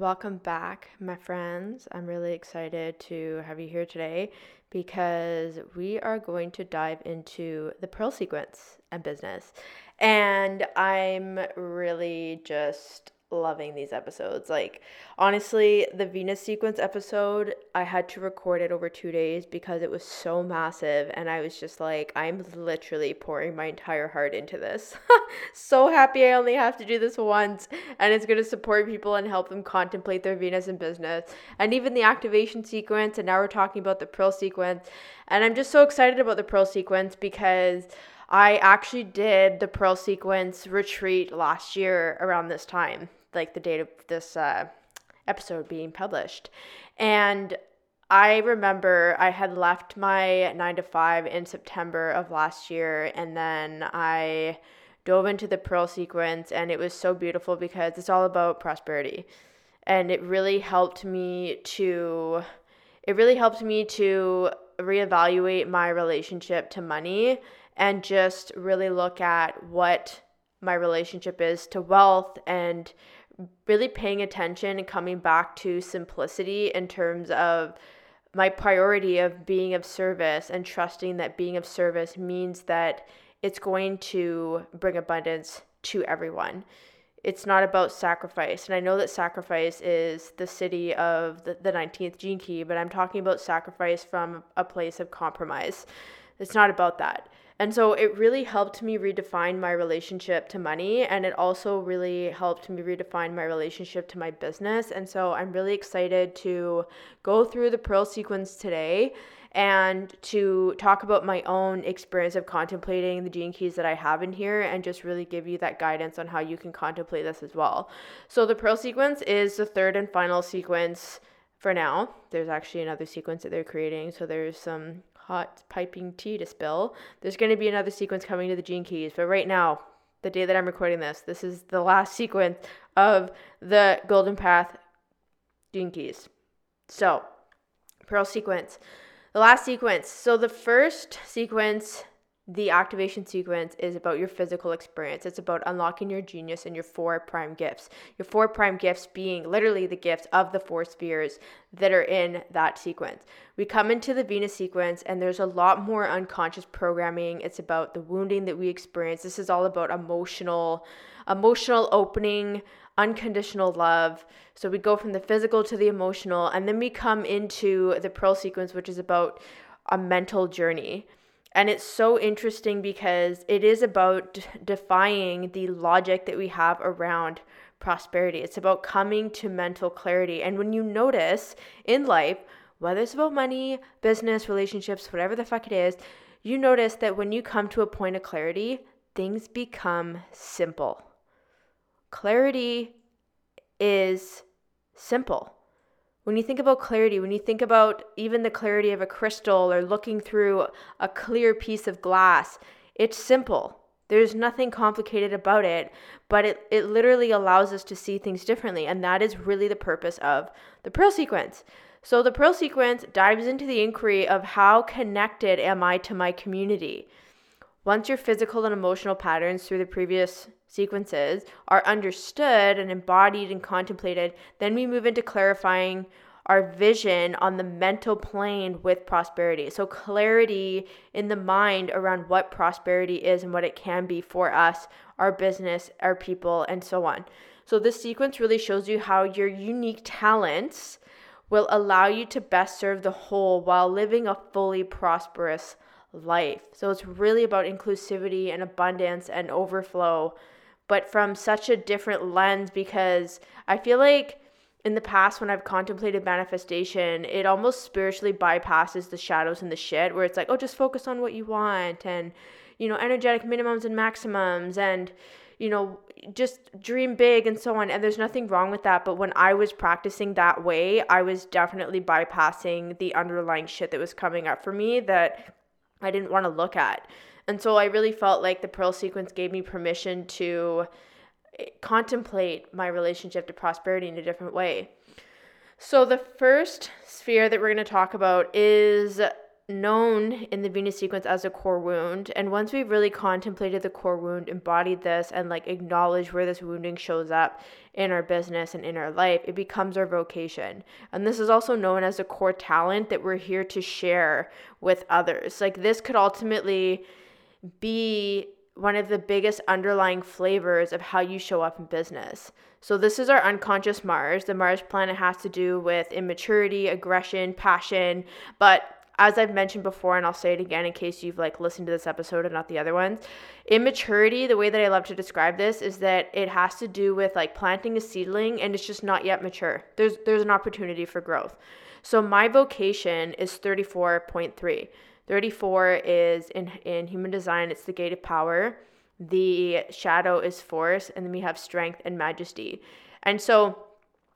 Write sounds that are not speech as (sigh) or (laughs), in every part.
Welcome back, my friends. I'm really excited to have you here today because we are going to dive into the pearl sequence and business. And I'm really just loving these episodes. Like, honestly, the Venus sequence episode, I had to record it over two days because it was so massive. And I was just like, I'm literally pouring my entire heart into this. (laughs) so happy I only have to do this once. And it's going to support people and help them contemplate their Venus in business. And even the activation sequence. And now we're talking about the Pearl sequence. And I'm just so excited about the Pearl sequence because. I actually did the Pearl Sequence retreat last year around this time like the date of this uh, episode being published. And I remember I had left my nine to five in September of last year, and then I dove into the Pearl sequence, and it was so beautiful because it's all about prosperity. And it really helped me to, it really helped me to reevaluate my relationship to money and just really look at what my relationship is to wealth and really paying attention and coming back to simplicity in terms of my priority of being of service and trusting that being of service means that it's going to bring abundance to everyone. It's not about sacrifice. And I know that sacrifice is the siddhi of the, the 19th gene key, but I'm talking about sacrifice from a place of compromise. It's not about that. And so it really helped me redefine my relationship to money. And it also really helped me redefine my relationship to my business. And so I'm really excited to go through the Pearl sequence today and to talk about my own experience of contemplating the gene keys that I have in here and just really give you that guidance on how you can contemplate this as well. So the Pearl sequence is the third and final sequence for now. There's actually another sequence that they're creating. So there's some hot piping tea to spill. There's going to be another sequence coming to the Gene Keys, but right now, the day that I'm recording this, this is the last sequence of the Golden Path Gene Keys. So, Pearl sequence. The last sequence. So, the first sequence the activation sequence is about your physical experience. It's about unlocking your genius and your four prime gifts. Your four prime gifts being literally the gifts of the four spheres that are in that sequence. We come into the Venus sequence and there's a lot more unconscious programming. It's about the wounding that we experience. This is all about emotional emotional opening, unconditional love. So we go from the physical to the emotional and then we come into the pearl sequence which is about a mental journey and it's so interesting because it is about d- defying the logic that we have around prosperity. It's about coming to mental clarity. And when you notice in life, whether it's about money, business, relationships, whatever the fuck it is, you notice that when you come to a point of clarity, things become simple. Clarity is simple. When you think about clarity, when you think about even the clarity of a crystal or looking through a clear piece of glass, it's simple. There's nothing complicated about it, but it, it literally allows us to see things differently. And that is really the purpose of the Pearl sequence. So, the Pearl sequence dives into the inquiry of how connected am I to my community? Once your physical and emotional patterns through the previous sequences are understood and embodied and contemplated, then we move into clarifying our vision on the mental plane with prosperity. So, clarity in the mind around what prosperity is and what it can be for us, our business, our people, and so on. So, this sequence really shows you how your unique talents will allow you to best serve the whole while living a fully prosperous life. So, it's really about inclusivity and abundance and overflow but from such a different lens because I feel like in the past when I've contemplated manifestation, it almost spiritually bypasses the shadows and the shit where it's like, oh, just focus on what you want and, you know, energetic minimums and maximums and, you know, just dream big and so on. And there's nothing wrong with that. But when I was practicing that way, I was definitely bypassing the underlying shit that was coming up for me that I didn't want to look at. And so I really felt like the Pearl sequence gave me permission to eh, contemplate my relationship to prosperity in a different way. So, the first sphere that we're going to talk about is known in the Venus sequence as a core wound. And once we've really contemplated the core wound, embodied this, and like acknowledged where this wounding shows up in our business and in our life, it becomes our vocation. And this is also known as a core talent that we're here to share with others. Like this could ultimately be one of the biggest underlying flavors of how you show up in business. So, this is our unconscious Mars. The Mars planet has to do with immaturity, aggression, passion, but as I've mentioned before, and I'll say it again in case you've like listened to this episode and not the other ones, immaturity, the way that I love to describe this is that it has to do with like planting a seedling and it's just not yet mature. There's there's an opportunity for growth. So my vocation is 34.3. 34 is in in human design, it's the gate of power. The shadow is force, and then we have strength and majesty. And so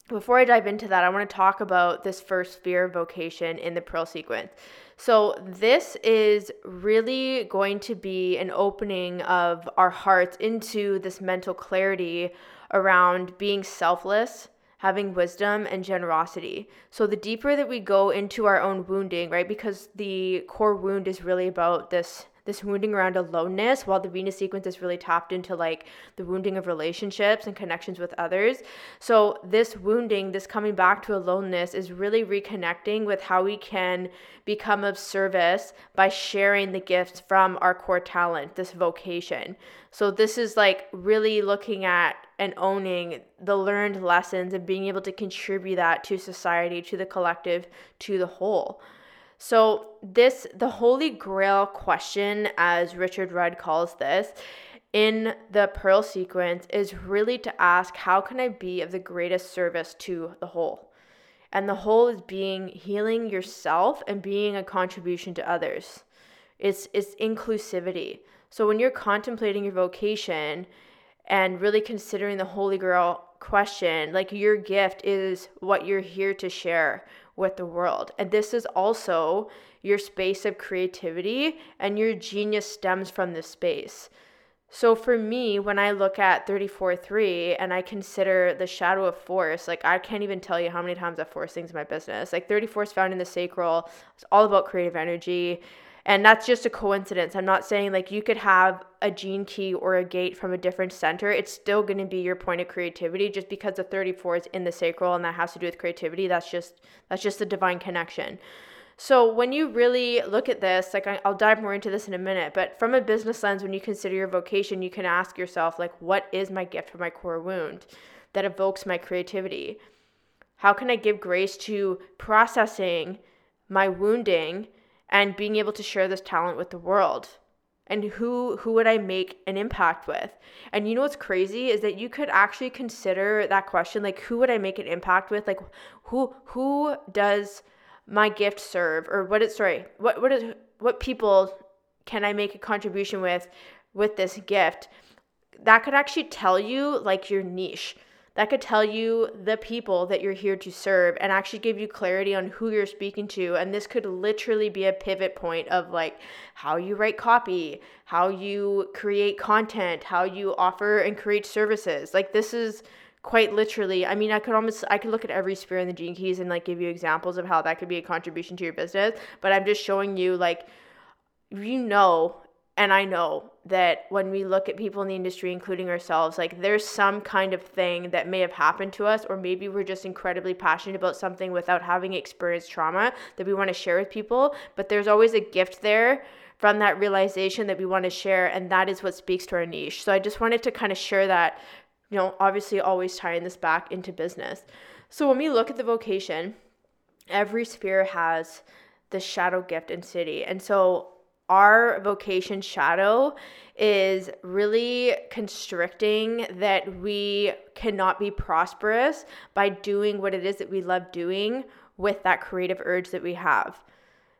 before I dive into that, I want to talk about this first sphere vocation in the Pearl sequence. So, this is really going to be an opening of our hearts into this mental clarity around being selfless, having wisdom, and generosity. So, the deeper that we go into our own wounding, right, because the core wound is really about this this wounding around aloneness, while the Venus sequence is really tapped into like the wounding of relationships and connections with others. So, this wounding, this coming back to aloneness, is really reconnecting with how we can become of service by sharing the gifts from our core talent, this vocation. So, this is like really looking at and owning the learned lessons and being able to contribute that to society, to the collective, to the whole. So, this, the holy grail question, as Richard Rudd calls this, in the Pearl sequence is really to ask, how can I be of the greatest service to the whole? And the whole is being healing yourself and being a contribution to others. It's, it's inclusivity. So, when you're contemplating your vocation and really considering the holy grail question, like your gift is what you're here to share with the world. And this is also your space of creativity, and your genius stems from this space. So for me, when I look at 34.3 and I consider the shadow of force, like I can't even tell you how many times I've forced things in my business. Like 34 is found in the sacral. It's all about creative energy. And that's just a coincidence. I'm not saying like you could have a gene key or a gate from a different center. It's still going to be your point of creativity just because the 34 is in the sacral and that has to do with creativity. That's just that's just the divine connection. So when you really look at this, like I'll dive more into this in a minute, but from a business lens, when you consider your vocation, you can ask yourself like, what is my gift for my core wound that evokes my creativity? How can I give grace to processing my wounding and being able to share this talent with the world. And who who would i make an impact with? And you know what's crazy is that you could actually consider that question like who would i make an impact with? Like who who does my gift serve? Or what is sorry what what is what people can i make a contribution with with this gift? That could actually tell you like your niche that could tell you the people that you're here to serve and actually give you clarity on who you're speaking to. And this could literally be a pivot point of like how you write copy, how you create content, how you offer and create services. Like this is quite literally i mean i could almost i could look at every sphere in the gene keys and like give you examples of how that could be a contribution to your business but i'm just showing you like you know and I know that when we look at people in the industry, including ourselves, like there's some kind of thing that may have happened to us, or maybe we're just incredibly passionate about something without having experienced trauma that we want to share with people. But there's always a gift there from that realization that we want to share, and that is what speaks to our niche. So I just wanted to kind of share that, you know, obviously always tying this back into business. So when we look at the vocation, every sphere has the shadow gift and siddhi. And so our vocation shadow is really constricting that we cannot be prosperous by doing what it is that we love doing with that creative urge that we have.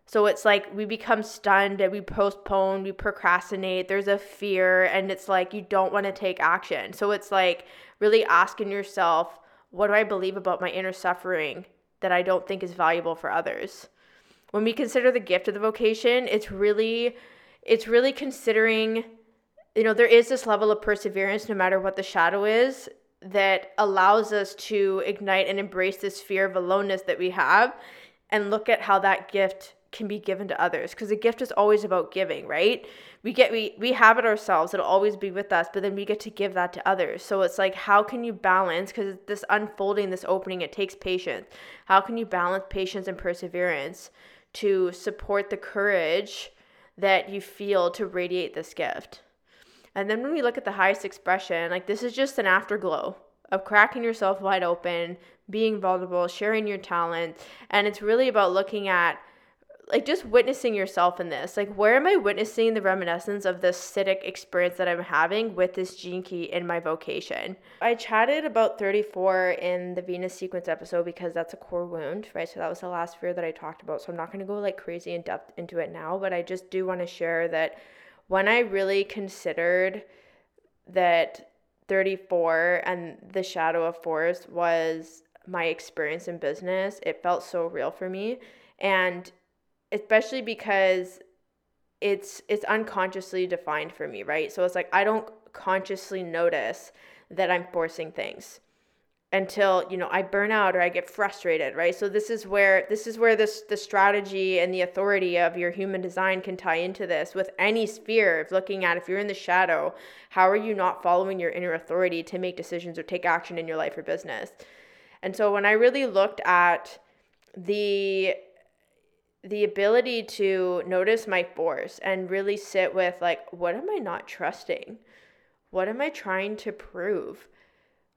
So it's like we become stunned and we postpone, we procrastinate. There's a fear, and it's like you don't want to take action. So it's like really asking yourself, what do I believe about my inner suffering that I don't think is valuable for others? When we consider the gift of the vocation, it's really it's really considering you know there is this level of perseverance no matter what the shadow is that allows us to ignite and embrace this fear of aloneness that we have and look at how that gift can be given to others. Because a gift is always about giving right? We get we we have it ourselves it'll always be with us but then we get to give that to others. So it's like how can you balance because this unfolding this opening it takes patience. How can you balance patience and perseverance to support the courage that you feel to radiate this gift. And then when we look at the highest expression like this is just an afterglow of cracking yourself wide open being vulnerable sharing your talent. And it's really about looking at like just witnessing yourself in this. Like, where am I witnessing the reminiscence of the acidic experience that I'm having with this gene key in my vocation? I chatted about 34 in the Venus sequence episode because that's a core wound, right? So that was the last fear that I talked about. So I'm not going to go like crazy in depth into it now, but I just do want to share that when I really considered that 34 and the shadow of force was my experience in business, it felt so real for me. And especially because it's it's unconsciously defined for me, right? So it's like I don't consciously notice that I'm forcing things until you know I burn out or I get frustrated, right? So this is where this is where this the strategy and the authority of your human design can tie into this with any sphere of looking at if you're in the shadow, how are you not following your inner authority to make decisions or take action in your life or business? And so when I really looked at the the ability to notice my force and really sit with like what am i not trusting? What am i trying to prove?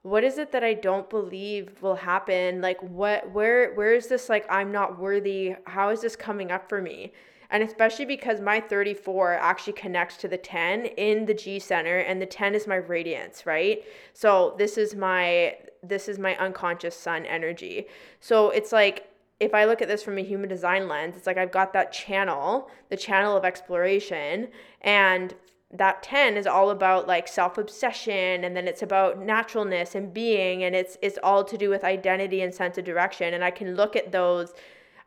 What is it that i don't believe will happen? Like what where where is this like i'm not worthy? How is this coming up for me? And especially because my 34 actually connects to the 10 in the g center and the 10 is my radiance right? So this is my this is my unconscious sun energy. So it's like if I look at this from a human design lens, it's like I've got that channel, the channel of exploration, and that 10 is all about like self-obsession and then it's about naturalness and being and it's it's all to do with identity and sense of direction and I can look at those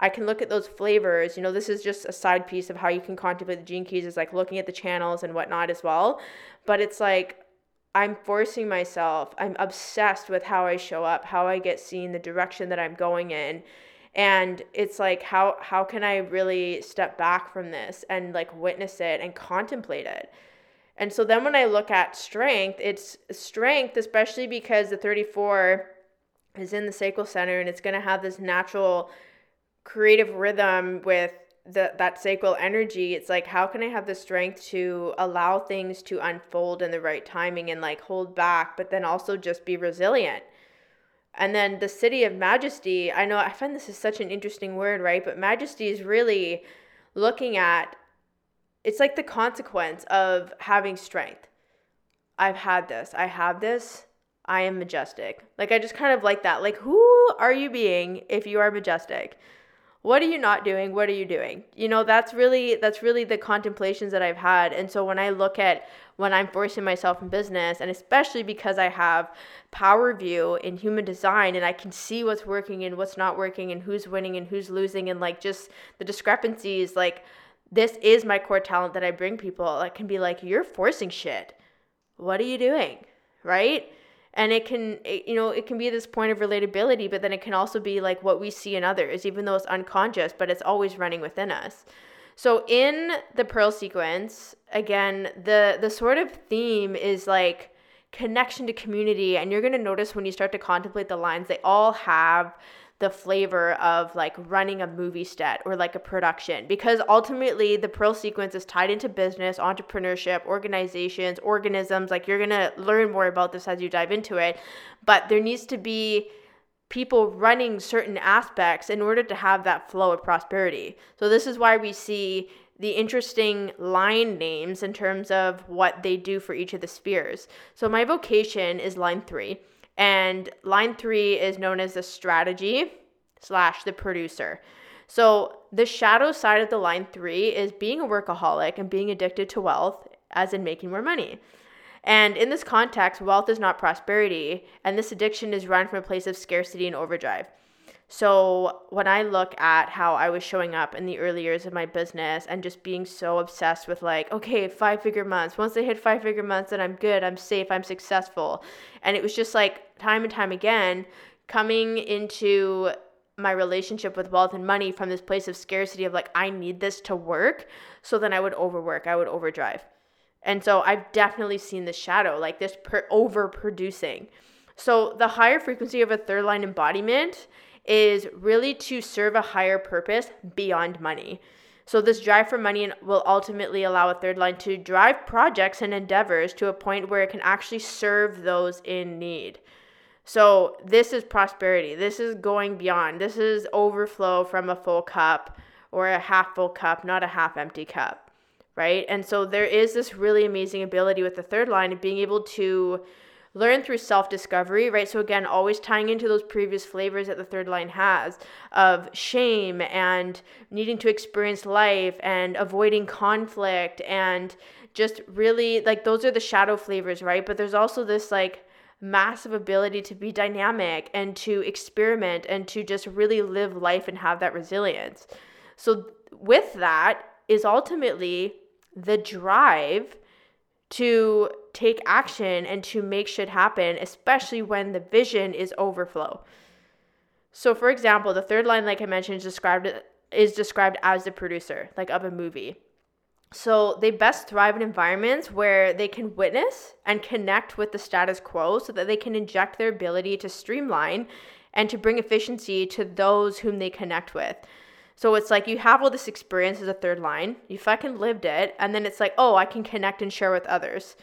I can look at those flavors. You know, this is just a side piece of how you can contemplate the gene keys is like looking at the channels and whatnot as well. But it's like I'm forcing myself. I'm obsessed with how I show up, how I get seen, the direction that I'm going in and it's like how how can i really step back from this and like witness it and contemplate it? And so then when i look at strength it's strength especially because the 34 is in the sacral center and it's going to have this natural creative rhythm with the, that sacral energy. It's like how can i have the strength to allow things to unfold in the right timing and like hold back but then also just be resilient and then the siddhi of majesty, I know I find this is such an interesting word, right? But majesty is really looking at it's like the consequence of having strength. I've had this. I have this. I am majestic. Like I just kind of like that. Like who are you being if you are majestic? What are you not doing? What are you doing? You know that's really that's really the contemplations that i've had. And so when i look at when i'm forcing myself in business and especially because i have power view in human design and i can see what's working and what's not working and who's winning and who's losing and like just the discrepancies like this is my core talent that i bring people i can be like you're forcing shit. What are you doing? Right and it can it, you know it can be this point of relatability but then it can also be like what we see in others even though it's unconscious but it's always running within us. So in the pearl sequence again the the sort of theme is like connection to community and you're going to notice when you start to contemplate the lines they all have the flavor of like running a movie set or like a production. Because ultimately the pearl sequence is tied into business entrepreneurship organizations organisms. Like you're going to learn more about this as you dive into it. But there needs to be people running certain aspects in order to have that flow of prosperity. So this is why we see the interesting line names in terms of what they do for each of the spheres. So my vocation is line 3 and line three is known as the strategy slash the producer. So, the shadow side of the line three is being a workaholic and being addicted to wealth, as in making more money. And in this context, wealth is not prosperity, and this addiction is run from a place of scarcity and overdrive. So, when I look at how I was showing up in the early years of my business and just being so obsessed with, like, okay, five figure months, once I hit five figure months, then I'm good, I'm safe, I'm successful. And it was just like time and time again coming into my relationship with wealth and money from this place of scarcity of like I need this to work so then I would overwork I would overdrive. And so I've definitely seen the shadow like this per- overproducing. So the higher frequency of a third line embodiment is really to serve a higher purpose beyond money. So this drive for money will ultimately allow a third line to drive projects and endeavors to a point where it can actually serve those in need so this is prosperity. This is going beyond. This is overflow from a full cup or a half full cup, not a half empty cup, right? And so there is this really amazing ability with the third line of being able to learn through self discovery, right? So, again, always tying into those previous flavors that the third line has of shame and needing to experience life and avoiding conflict and just really like those are the shadow flavors, right? But there's also this like massive ability to be dynamic and to experiment and to just really live life and have that resilience. So, with that is ultimately the drive to take action and to make shit happen, especially when the vision is overflow. So, for example, the third line, like I mentioned, is described is described as the producer, like of a movie. So they best thrive in environments where they can witness and connect with the status quo so that they can inject their ability to streamline and to bring efficiency to those whom they connect with. So it's like you have all this experience as a third line, you fucking lived it, and then it's like, oh, I can connect and share with others.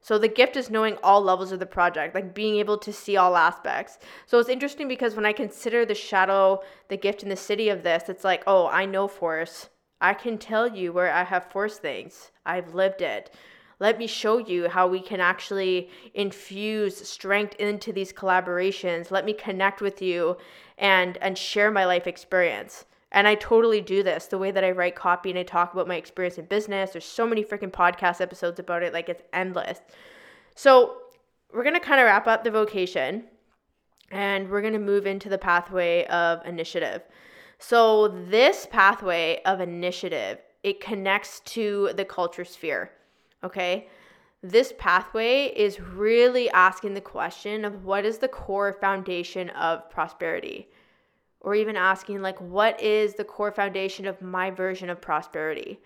So the gift is knowing all levels of the project, like being able to see all aspects. So it's interesting because when I consider the shadow, the gift in the siddhi of this, it's like, oh, I know force. I can tell you where I have forced things. I've lived it. Let me show you how we can actually infuse strength into these collaborations. Let me connect with you and and share my life experience. And I totally do this the way that I write copy and I talk about my experience in business. There's so many freaking podcast episodes about it, like it's endless. So, we're going to kind of wrap up the vocation and we're going to move into the pathway of initiative. So this pathway of initiative, it connects to the culture sphere. Okay? This pathway is really asking the question of what is the core foundation of prosperity? Or even asking, like, what is the core foundation of my version of prosperity?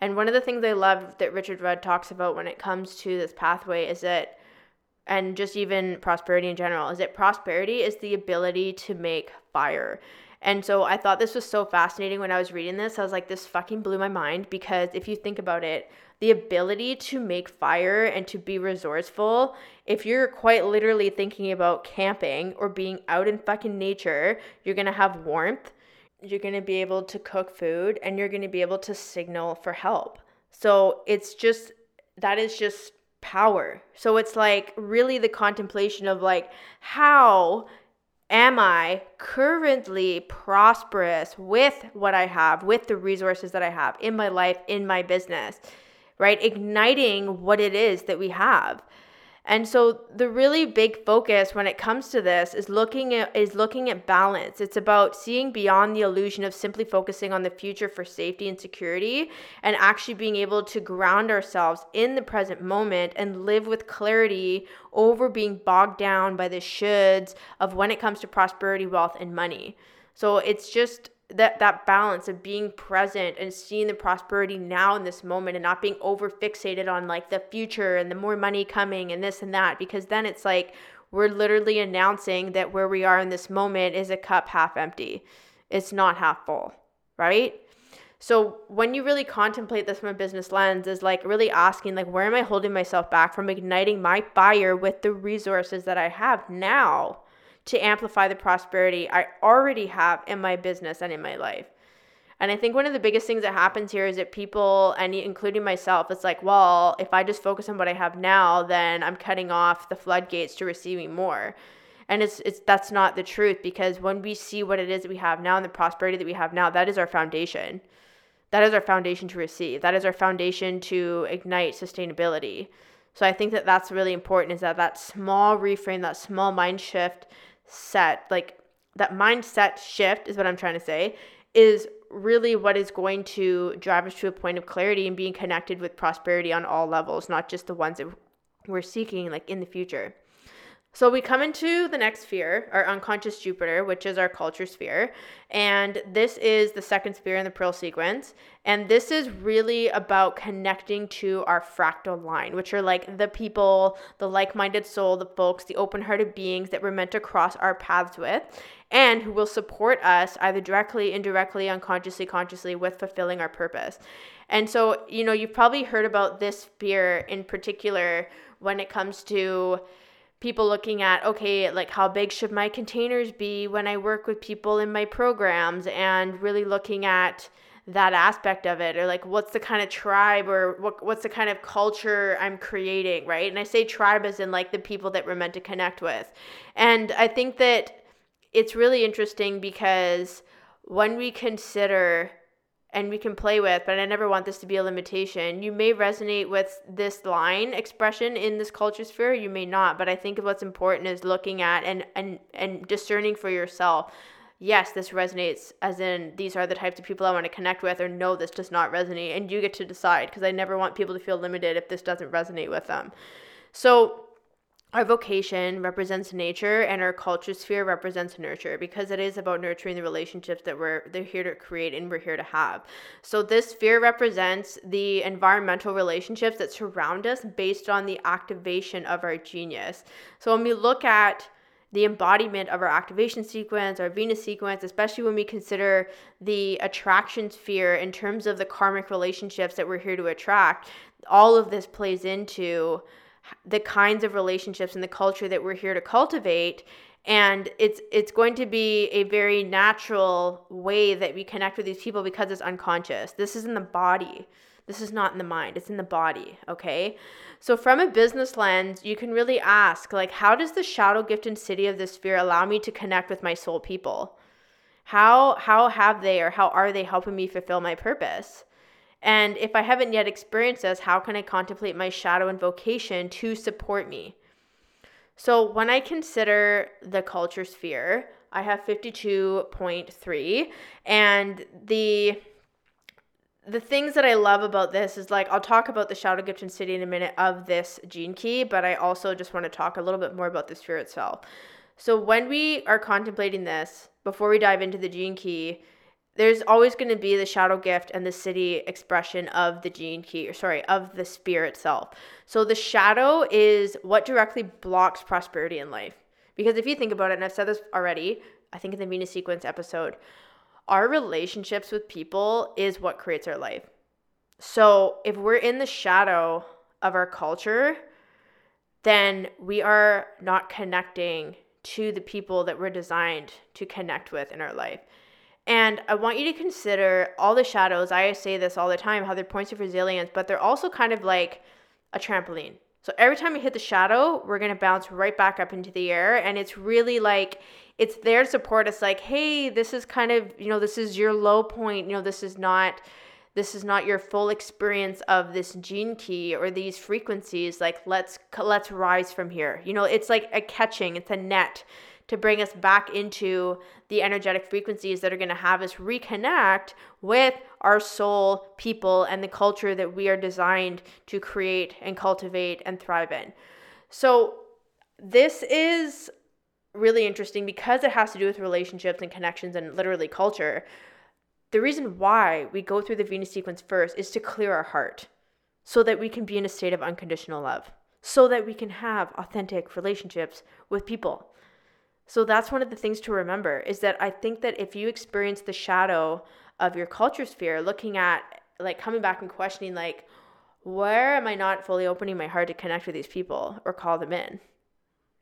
And one of the things I love that Richard Rudd talks about when it comes to this pathway is that, and just even prosperity in general, is that prosperity is the ability to make fire. And so I thought this was so fascinating when I was reading this. I was like, this fucking blew my mind because if you think about it, the ability to make fire and to be resourceful, if you're quite literally thinking about camping or being out in fucking nature, you're gonna have warmth, you're gonna be able to cook food, and you're gonna be able to signal for help. So it's just, that is just power. So it's like really the contemplation of like, how am I currently prosperous with what I have, with the resources that I have in my life, in my business, right? Igniting what it is that we have. And so the really big focus when it comes to this is looking at is looking at balance. It's about seeing beyond the illusion of simply focusing on the future for safety and security and actually being able to ground ourselves in the present moment and live with clarity over being bogged down by the shoulds of when it comes to prosperity, wealth and money. So it's just that that balance of being present and seeing the prosperity now in this moment and not being over fixated on like the future and the more money coming and this and that because then it's like we're literally announcing that where we are in this moment is a cup half empty. It's not half full right? So when you really contemplate this from a business lens is like really asking like where am i holding myself back from igniting my fire with the resources that i have now to amplify the prosperity I already have in my business and in my life. And I think one of the biggest things that happens here is that people, and including myself, it's like, well, if I just focus on what I have now, then I'm cutting off the floodgates to receiving more. And it's it's that's not the truth because when we see what it is that we have now and the prosperity that we have now, that is our foundation. That is our foundation to receive. That is our foundation to ignite sustainability. So I think that that's really important is that that small reframe, that small mind shift set, like that mindset shift is what I'm trying to say, is really what is going to drive us to a point of clarity and being connected with prosperity on all levels, not just the ones that we're seeking like in the future. So we come into the next sphere, our unconscious Jupiter, which is our culture sphere. And this is the second sphere in the Pearl sequence. And this is really about connecting to our fractal line, which are like the people, the like minded soul, the folks, the open hearted beings that we're meant to cross our paths with, and who will support us either directly, indirectly, unconsciously, consciously with fulfilling our purpose. And so, you know, you've probably heard about this sphere in particular when it comes to people looking at okay like how big should my containers be when i work with people in my programs and really looking at that aspect of it or like what's the kind of tribe or what, what's the kind of culture i'm creating right? And i say tribe as in like the people that we're meant to connect with. And i think that it's really interesting because when we consider and we can play with, but I never want this to be a limitation. You may resonate with this line expression in this culture sphere, you may not, but I think what's important is looking at and and and discerning for yourself. Yes, this resonates as in these are the types of people I want to connect with or no this does not resonate and you get to decide because I never want people to feel limited if this doesn't resonate with them. So our vocation represents nature and our culture sphere represents nurture because it is about nurturing the relationships that we're they're here to create and we're here to have. So this sphere represents the environmental relationships that surround us based on the activation of our genius. So when we look at the embodiment of our activation sequence, our Venus sequence, especially when we consider the attraction sphere in terms of the karmic relationships that we're here to attract, all of this plays into the kinds of relationships and the culture that we're here to cultivate. And it's it's going to be a very natural way that we connect with these people because it's unconscious. This is in the body. This is not in the mind. It's in the body okay? So from a business lens you can really ask like how does the shadow gift and siddhi of the sphere allow me to connect with my soul people? How how have they or how are they helping me fulfill my purpose and if I haven't yet experienced this, how can I contemplate my shadow and vocation to support me? So when I consider the culture sphere, I have 52.3 and the the things that I love about this is like I'll talk about the shadow gift and siddhi in a minute of this gene key, but I also just want to talk a little bit more about the sphere itself. So when we are contemplating this, before we dive into the gene key, there's always going to be the shadow gift and the siddhi expression of the gene key or sorry of the sphere itself so the shadow is what directly blocks prosperity in life. Because if you think about it and i've said this already i think in the venus sequence episode our relationships with people is what creates our life. So if we're in the shadow of our culture then we are not connecting to the people that we're designed to connect with in our life and I want you to consider all the shadows. I say this all the time how they're points of resilience, but they're also kind of like a trampoline. So every time we hit the shadow, we're going to bounce right back up into the air. And it's really like, it's there to support us, like, hey, this is kind of, you know, this is your low point. You know, this is not. This is not your full experience of this gene key or these frequencies. Like let's let's rise from here. You know, it's like a catching. It's a net to bring us back into the energetic frequencies that are going to have us reconnect with our soul, people, and the culture that we are designed to create and cultivate and thrive in. So, this is really interesting because it has to do with relationships and connections and literally culture. The reason why we go through the Venus sequence first is to clear our heart so that we can be in a state of unconditional love, so that we can have authentic relationships with people. So that's one of the things to remember is that I think that if you experience the shadow of your culture sphere, looking at like coming back and questioning, like, where am I not fully opening my heart to connect with these people or call them in?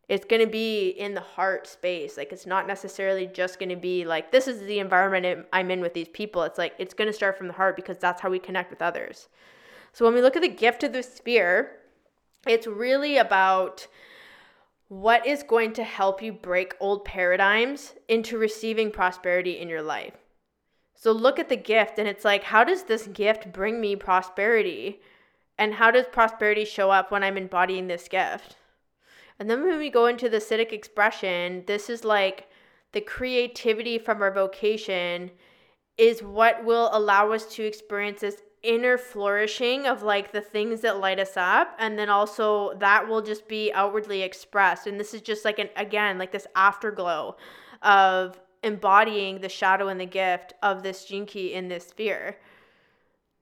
It's going to be in the heart space. Like, it's not necessarily just going to be like, this is the environment I'm in with these people. It's like, it's going to start from the heart because that's how we connect with others. So, when we look at the gift of the sphere, it's really about what is going to help you break old paradigms into receiving prosperity in your life. So look at the gift and it's like, how does this gift bring me prosperity? And how does prosperity show up when I'm embodying this gift? And then when we go into the Siddhic expression, this is like the creativity from our vocation is what will allow us to experience this inner flourishing of like the things that light us up and then also that will just be outwardly expressed. And this is just like an again like this afterglow of embodying the shadow and the gift of this key in this sphere.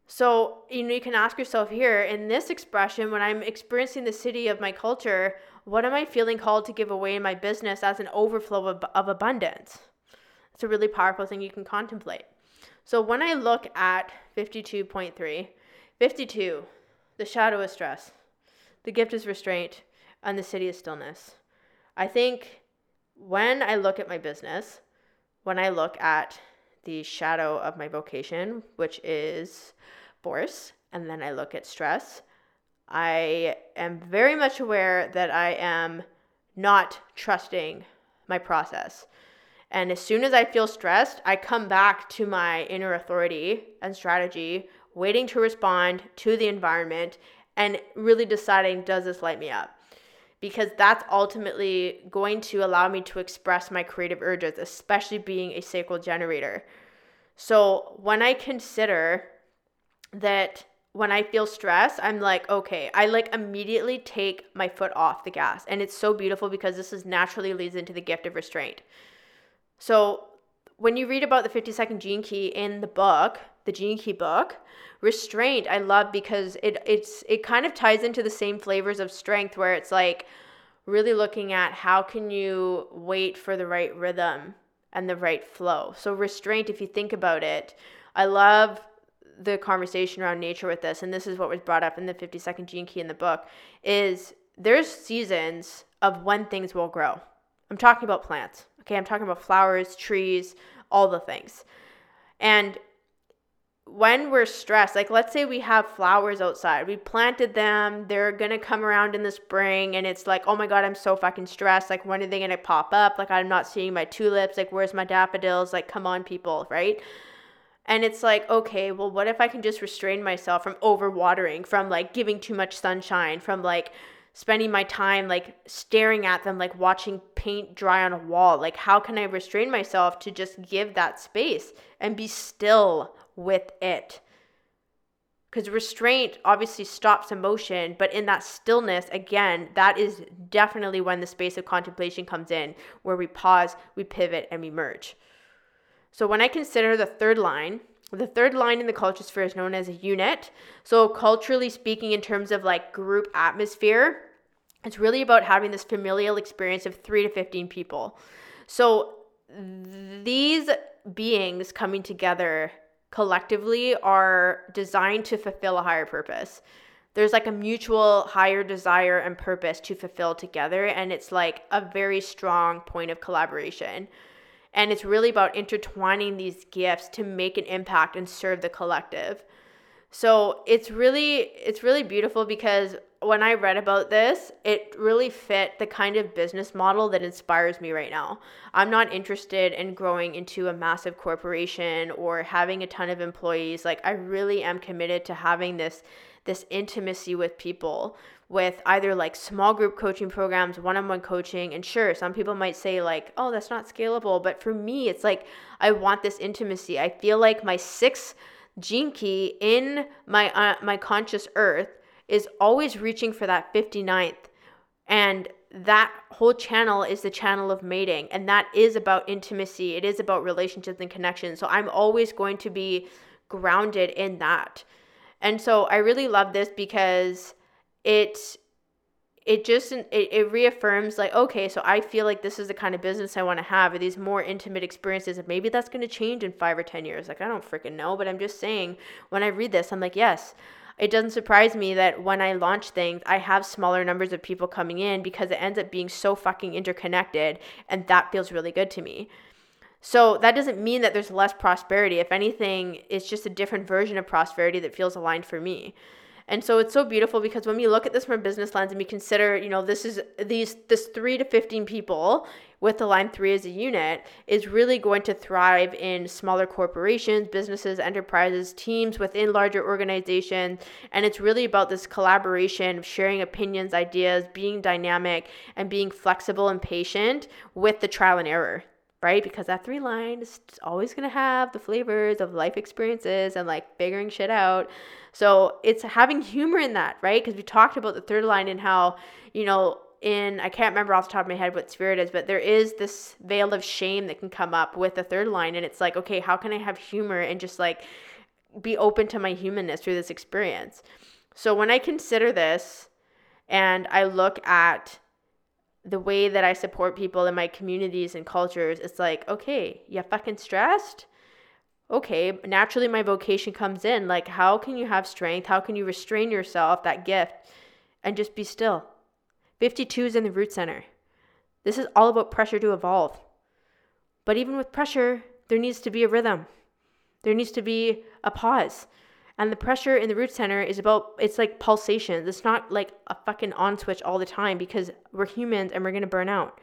So you know you can ask yourself here in this expression when i'm experiencing the siddhi of my culture what am i feeling called to give away in my business as an overflow of, of abundance? It's a really powerful thing you can contemplate so when I look at 52.3, 52, the shadow is stress, the gift is restraint, and the siddhi is stillness. I think when I look at my business, when I look at the shadow of my vocation, which is force, and then I look at stress, I am very much aware that I am not trusting my process. And as soon as I feel stressed, I come back to my inner authority and strategy, waiting to respond to the environment and really deciding, does this light me up? Because that's ultimately going to allow me to express my creative urges, especially being a sacral generator. So when I consider that when I feel stress, I'm like, okay, I like immediately take my foot off the gas. And it's so beautiful because this is naturally leads into the gift of restraint. So when you read about the 50 second gene key in the book, the gene key book, restraint I love because it it's it kind of ties into the same flavors of strength where it's like really looking at how can you wait for the right rhythm and the right flow. So restraint if you think about it, I love the conversation around nature with this and this is what was brought up in the 50 second gene key in the book is there's seasons of when things will grow. I'm talking about plants. Okay, I'm talking about flowers, trees, all the things. And when we're stressed, like let's say we have flowers outside, we planted them, they're gonna come around in the spring, and it's like, oh my god, I'm so fucking stressed. Like, when are they gonna pop up? Like, I'm not seeing my tulips. Like, where's my daffodils? Like, come on, people, right? And it's like, okay, well, what if I can just restrain myself from overwatering, from like giving too much sunshine, from like spending my time like staring at them like watching paint dry on a wall. Like how can i restrain myself to just give that space and be still with it? Because restraint obviously stops emotion but in that stillness again that is definitely when the space of contemplation comes in where we pause we pivot and we merge. So when i consider the third line the third line in the culture sphere is known as a unit. So, culturally speaking, in terms of like group atmosphere, it's really about having this familial experience of three to 15 people. So, these beings coming together collectively are designed to fulfill a higher purpose. There's like a mutual higher desire and purpose to fulfill together, and it's like a very strong point of collaboration. And it's really about intertwining these gifts to make an impact and serve the collective. So it's really it's really beautiful because when I read about this, it really fit the kind of business model that inspires me right now. I'm not interested in growing into a massive corporation or having a ton of employees. Like I really am committed to having this this intimacy with people with either like small group coaching programs, one on one coaching. And sure, some people might say, like, oh, that's not scalable. But for me, it's like I want this intimacy. I feel like my sixth gene key in my, uh, my conscious earth is always reaching for that 59th. And that whole channel is the channel of mating. And that is about intimacy, it is about relationships and connections. So I'm always going to be grounded in that. And so I really love this because it it just it, it reaffirms like okay so i feel like this is the kind of business i want to have or these more intimate experiences and maybe that's going to change in five or ten years. Like i don't freaking know but i'm just saying when i read this i'm like yes. It doesn't surprise me that when i launch things i have smaller numbers of people coming in because it ends up being so fucking interconnected and that feels really good to me. So that doesn't mean that there's less prosperity. If anything it's just a different version of prosperity that feels aligned for me And so it's so beautiful because when we look at this from a business lens and we consider, you know, this is these this 3 to 15 people with the line 3 as a unit is really going to thrive in smaller corporations, businesses, enterprises, teams within larger organizations, and it's really about this collaboration sharing opinions, ideas, being dynamic and being flexible and patient with the trial and error right? Because that three line is always going to have the flavors of life experiences and like figuring shit out. So it's having humor in that, right? Because we talked about the third line and how, you know, in I can't remember off the top of my head what spirit is, but there is this veil of shame that can come up with the third line. And it's like, okay, how can I have humor and just like be open to my humanness through this experience? So when I consider this and I look at the way that I support people in my communities and cultures, it's like, okay, you fucking stressed? Okay, naturally my vocation comes in. Like, how can you have strength? How can you restrain yourself, that gift, and just be still? 52 is in the root center. This is all about pressure to evolve. But even with pressure, there needs to be a rhythm. There needs to be a pause. And the pressure in the root center is about, it's like pulsations. It's not like a fucking on switch all the time because we're humans and we're to burn out.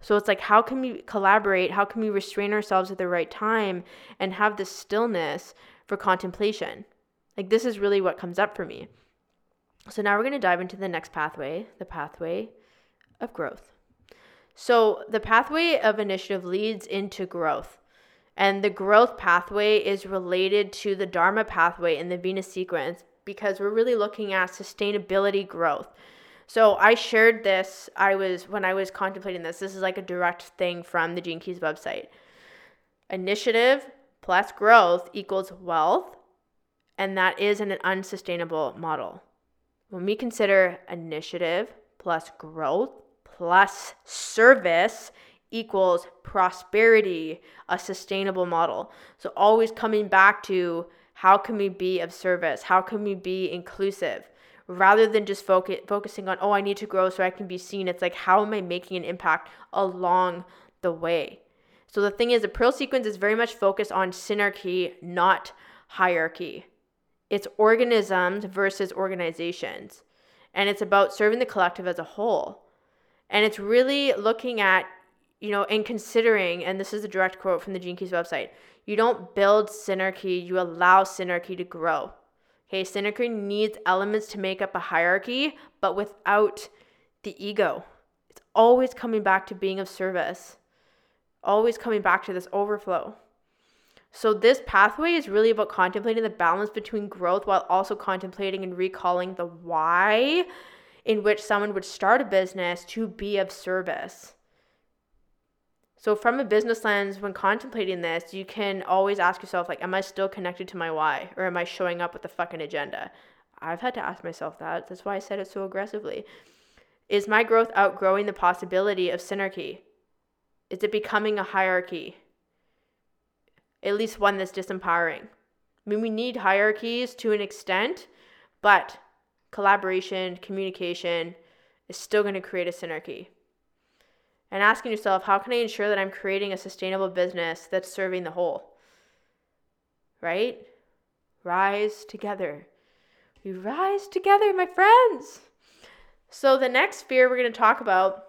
So it's like, how can we collaborate? How can we restrain ourselves at the right time and have this stillness for contemplation? Like, this is really what comes up for me. So now we're going to dive into the next pathway, the pathway of growth. So the pathway of initiative leads into growth. And the growth pathway is related to the Dharma pathway in the Venus sequence because we're really looking at sustainability growth. So I shared this I was when I was contemplating this. This is like a direct thing from the Gene Keys website. Initiative plus growth equals wealth, and that is an unsustainable model. When we consider initiative plus growth plus service equals prosperity, a sustainable model. So always coming back to how can we be of service? How can we be inclusive? Rather than just focus, focusing on, oh, I need to grow so I can be seen, it's like, how am I making an impact along the way? So the thing is, the Pearl sequence is very much focused on synarchy, not hierarchy. It's organisms versus organizations. And it's about serving the collective as a whole. And it's really looking at you know, and considering, and this is a direct quote from the Gene Keys website, you don't build synarchy, you allow synarchy to grow. Okay, synarchy needs elements to make up a hierarchy, but without the ego. It's always coming back to being of service, always coming back to this overflow. So, this pathway is really about contemplating the balance between growth while also contemplating and recalling the why in which someone would start a business to be of service. So, from a business lens, when contemplating this, you can always ask yourself, like, am I still connected to my why? Or am I showing up with a fucking agenda? I've had to ask myself that. That's why I said it so aggressively. Is my growth outgrowing the possibility of synarchy? Is it becoming a hierarchy? At least one that's disempowering. I mean, we need hierarchies to an extent, but collaboration, communication is still going to create a synarchy and asking yourself, how can I ensure that I'm creating a sustainable business that's serving the whole? Right? Rise together. We rise together, my friends. So, the next sphere we're going to talk about,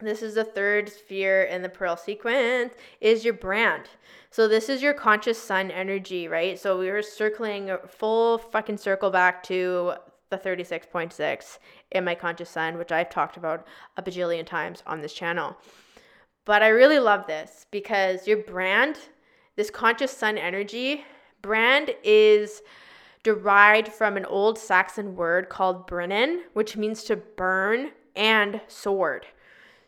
this is the third sphere in the Pearl sequence, is your brand. So, this is your conscious sun energy, right? So, we were circling a full fucking circle back to the 36.6 in my conscious sun, which I've talked about a bajillion times on this channel. But I really love this because your brand, this conscious sun energy, brand is derived from an old Saxon word called brennan, which means to burn and sword.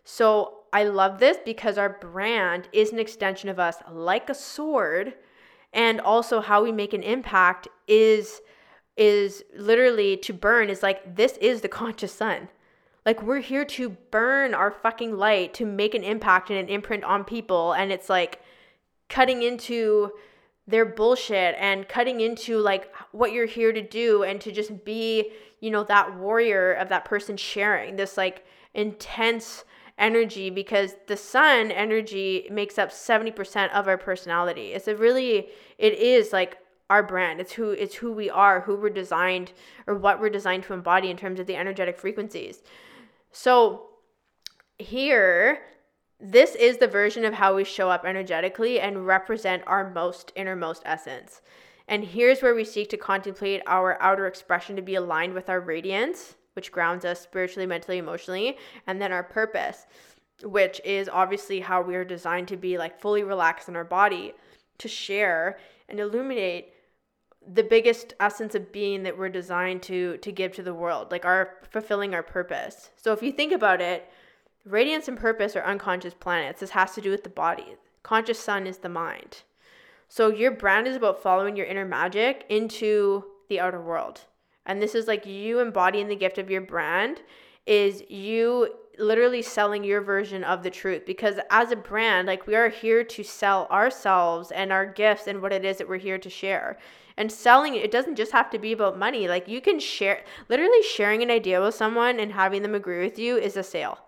So I love this because our brand is an extension of us like a sword and also how we make an impact is is literally to burn is like this is the conscious sun. Like we're here to burn our fucking light to make an impact and an imprint on people and it's like cutting into their bullshit and cutting into like what you're here to do and to just be, you know, that warrior of that person sharing this like intense energy because the sun energy makes up 70% of our personality. It's a really it is like our brand. It's who it's who we are, who we're designed or what we're designed to embody in terms of the energetic frequencies. So here this is the version of how we show up energetically and represent our most innermost essence. And here's where we seek to contemplate our outer expression to be aligned with our radiance, which grounds us spiritually, mentally, emotionally, and then our purpose, which is obviously how we are designed to be like fully relaxed in our body to share and illuminate the biggest essence of being that we're designed to to give to the world like our fulfilling our purpose. So if you think about it radiance and purpose are unconscious planets. This has to do with the body. Conscious sun is the mind. So your brand is about following your inner magic into the outer world. And this is like you embodying the gift of your brand is you literally selling your version of the truth because as a brand like we are here to sell ourselves and our gifts and what it is that we're here to share. And selling it doesn't just have to be about money. Like you can share literally sharing an idea with someone and having them agree with you is a sale.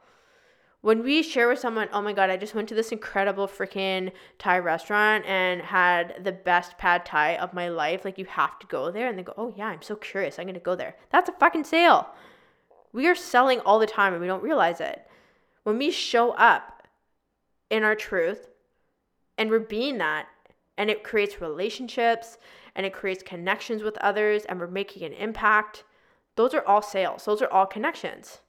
When we share with someone oh my god i just went to this incredible freaking thai restaurant and had the best pad thai of my life like you have to go there and they go oh yeah i'm so curious. I'm gonna go there. That's a fucking sale we are selling all the time and we don't realize it. When we show up in our truth and we're being that, and it creates relationships and it creates connections with others and we're making an impact, those are all sales, those are all connections.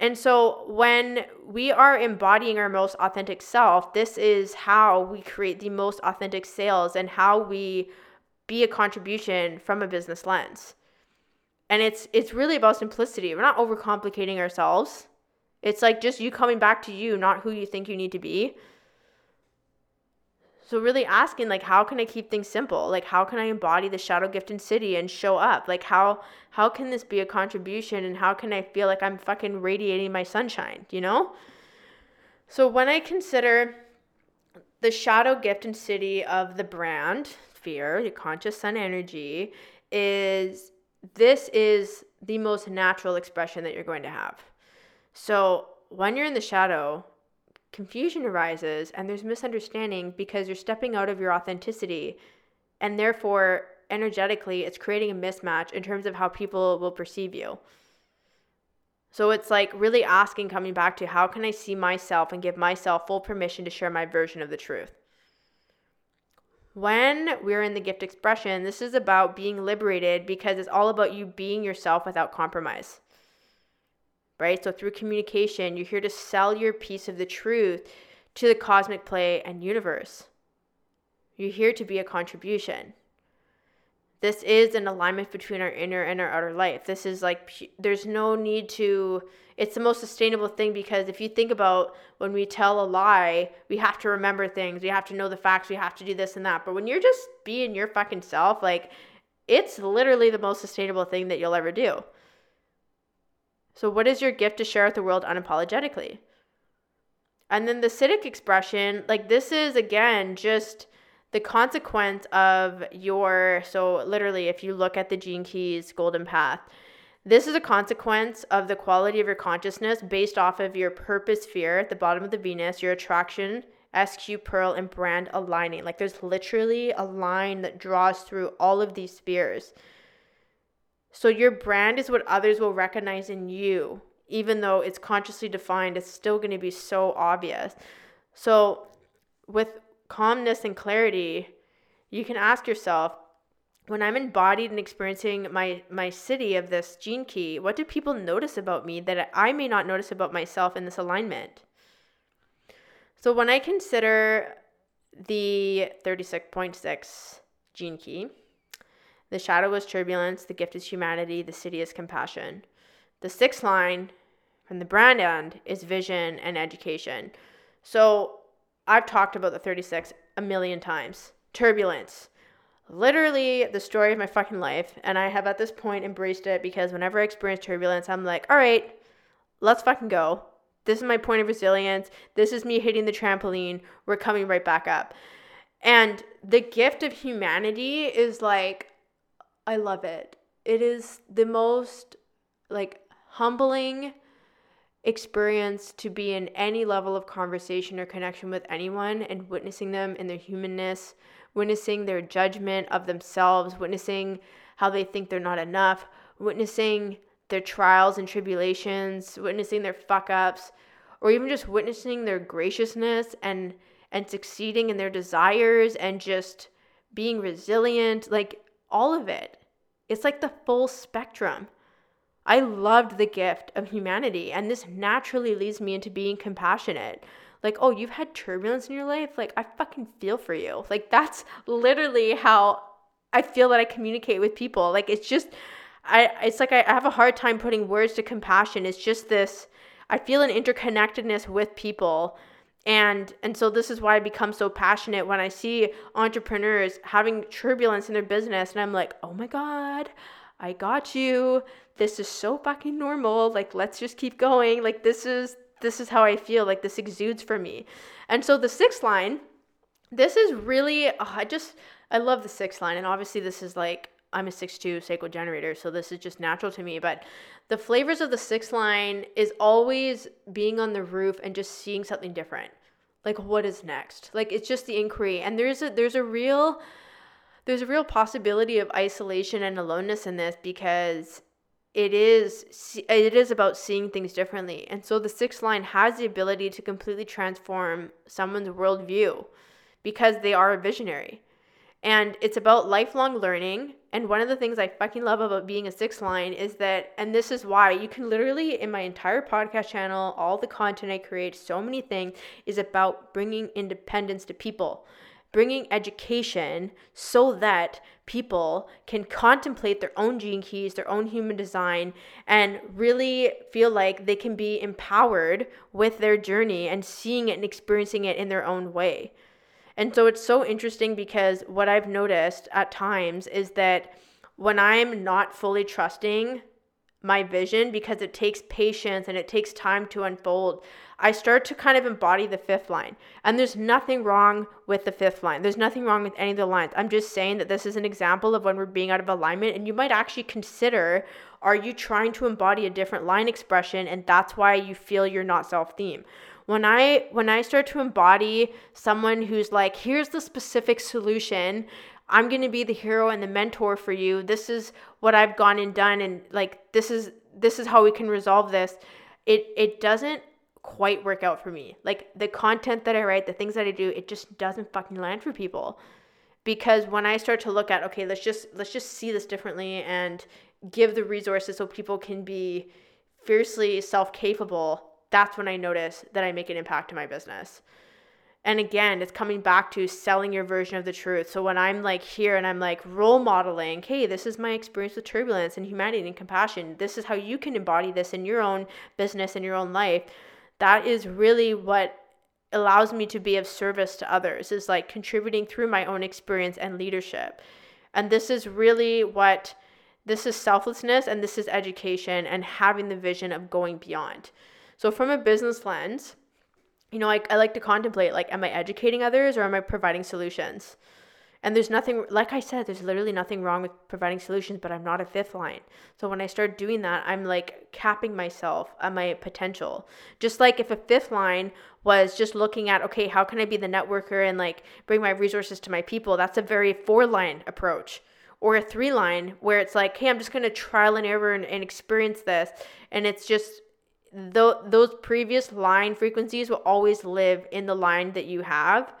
And so when we are embodying our most authentic self, this is how we create the most authentic sales and how we be a contribution from a business lens and it's it's really about simplicity. We're not overcomplicating ourselves. It's like just you coming back to you not who you think you need to be. So really asking like how can i keep things simple? Like how can i embody the shadow gift in siddhi and show up? Like how how can this be a contribution? And how can i feel like i'm fucking radiating my sunshine you know? So when i consider the shadow gift and siddhi of the brand sphere the conscious sun energy is this is the most natural expression that you're going to have. So when you're in the shadow, confusion arises and there's misunderstanding because you're stepping out of your authenticity. And therefore, energetically, it's creating a mismatch in terms of how people will perceive you. So it's like really asking, coming back to how can I see myself and give myself full permission to share my version of the truth? When we're in the gift expression, this is about being liberated because it's all about you being yourself without compromise. Right? So, through communication, you're here to sell your piece of the truth to the cosmic play and universe. You're here to be a contribution. This is an alignment between our inner and our outer life. This is like, there's no need to it's the most sustainable thing because if you think about when we tell a lie, we have to remember things, we have to know the facts, we have to do this and that. But when you're just being your fucking self, like it's literally the most sustainable thing that you'll ever do. So, what is your gift to share with the world unapologetically? And then the Siddhic expression, like this is again just the consequence of your. So, literally, if you look at the Gene Keys Golden Path, this is a consequence of the quality of your consciousness based off of your purpose sphere at the bottom of the Venus, your attraction, SQ, Pearl, and brand aligning. Like there's literally a line that draws through all of these spheres. So your brand is what others will recognize in you. Even though it's consciously defined, it's still going to be so obvious. So with calmness and clarity, you can ask yourself, when I'm embodied and experiencing my my siddhi of this gene key, what do people notice about me that I may not notice about myself in this alignment? So when I consider the 36.6 gene key, the shadow is turbulence, the gift is humanity, the siddhi is compassion. The sixth line from the brand end is vision and education. So I've talked about the 36 a million times. Turbulence literally the story of my fucking life. And I have at this point embraced it because whenever I experience turbulence, I'm like, all right, let's fucking go. This is my point of resilience. This is me hitting the trampoline. We're coming right back up. And the gift of humanity is like, I love it. It is the most like humbling experience to be in any level of conversation or connection with anyone and witnessing them in their humanness, witnessing their judgment of themselves, witnessing how they think they're not enough, witnessing their trials and tribulations, witnessing their fuck ups, or even just witnessing their graciousness and and succeeding in their desires and just being resilient, like all of it. It's like the full spectrum. I loved the gift of humanity, and this naturally leads me into being compassionate. Like, oh, you've had turbulence in your life? Like, I fucking feel for you. Like, that's literally how I feel that I communicate with people. Like, it's just, I, it's like I, I have a hard time putting words to compassion. It's just this, I feel an interconnectedness with people and and so this is why i become so passionate when i see entrepreneurs having turbulence in their business and i'm like oh my god i got you this is so fucking normal like let's just keep going like this is this is how i feel like this exudes for me and so the sixth line this is really oh, i just i love the sixth line and obviously this is like I'm a 6'2 sacral generator, so this is just natural to me. But the flavors of the sixth line is always being on the roof and just seeing something different. Like what is next? Like it's just the inquiry. And there's a there's a real there's a real possibility of isolation and aloneness in this because it is it is about seeing things differently. And so the sixth line has the ability to completely transform someone's worldview because they are a visionary. And it's about lifelong learning. And one of the things I fucking love about being a sixth line is that, and this is why you can literally, in my entire podcast channel, all the content I create, so many things, is about bringing independence to people, bringing education so that people can contemplate their own gene keys, their own human design, and really feel like they can be empowered with their journey and seeing it and experiencing it in their own way. And so it's so interesting because what I've noticed at times is that when I'm not fully trusting my vision because it takes patience and it takes time to unfold, I start to kind of embody the fifth line. And there's nothing wrong with the fifth line. There's nothing wrong with any of the lines. I'm just saying that this is an example of when we're being out of alignment. And you might actually consider are you trying to embody a different line expression? And that's why you feel you're not self-theme. When i when i start to embody someone who's like here's the specific solution. I'm going to be the hero and the mentor for you. This is what i've gone and done. And like this is this is how we can resolve this. It it doesn't quite work out for me like the content that i write the things that i do it just doesn't fucking land for people because when i start to look at okay let's just let's just see this differently and give the resources so people can be fiercely self-capable that's when I notice that I make an impact in my business. And again, it's coming back to selling your version of the truth. So when I'm like here and I'm like role modeling, hey, this is my experience with turbulence and humanity and compassion. This is how you can embody this in your own business and your own life. That is really what allows me to be of service to others, is like contributing through my own experience and leadership. And this is really what this is selflessness and this is education and having the vision of going beyond. So from a business lens, you know, like I like to contemplate like am I educating others or am I providing solutions? And there's nothing like I said, there's literally nothing wrong with providing solutions, but I'm not a fifth line. So when I start doing that, I'm like capping myself at my potential. Just like if a fifth line was just looking at, okay, how can I be the networker and like bring my resources to my people? That's a very four line approach. Or a three line where it's like, hey, I'm just gonna trial and error and, and experience this. And it's just th- those previous line frequencies will always live in the line that you have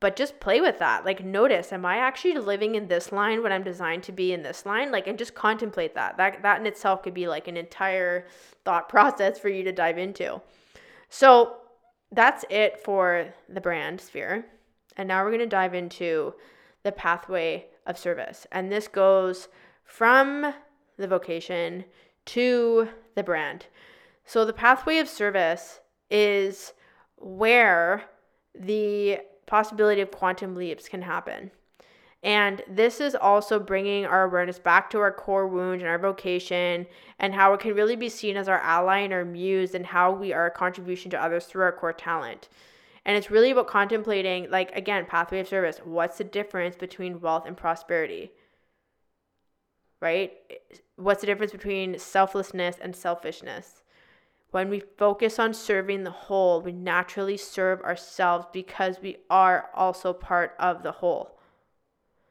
but just play with that. Like notice am i actually living in this line when i'm designed to be in this line? Like and just contemplate that. That that in itself could be like an entire thought (laughs) process for you to dive into. So that's it for the brand sphere. And now we're going to dive into the pathway of service. And this goes from the vocation to the brand. So the pathway of service is where the possibility of quantum leaps can happen. And this is also bringing our awareness back to our core wound and our vocation and how it can really be seen as our ally and our muse and how we are a contribution to others through our core talent. And it's really about contemplating, like, again, pathway of service. What's the difference between wealth and prosperity? Right? What's the difference between selflessness and selfishness? When we focus on serving the whole, we naturally serve ourselves because we are also part of the whole.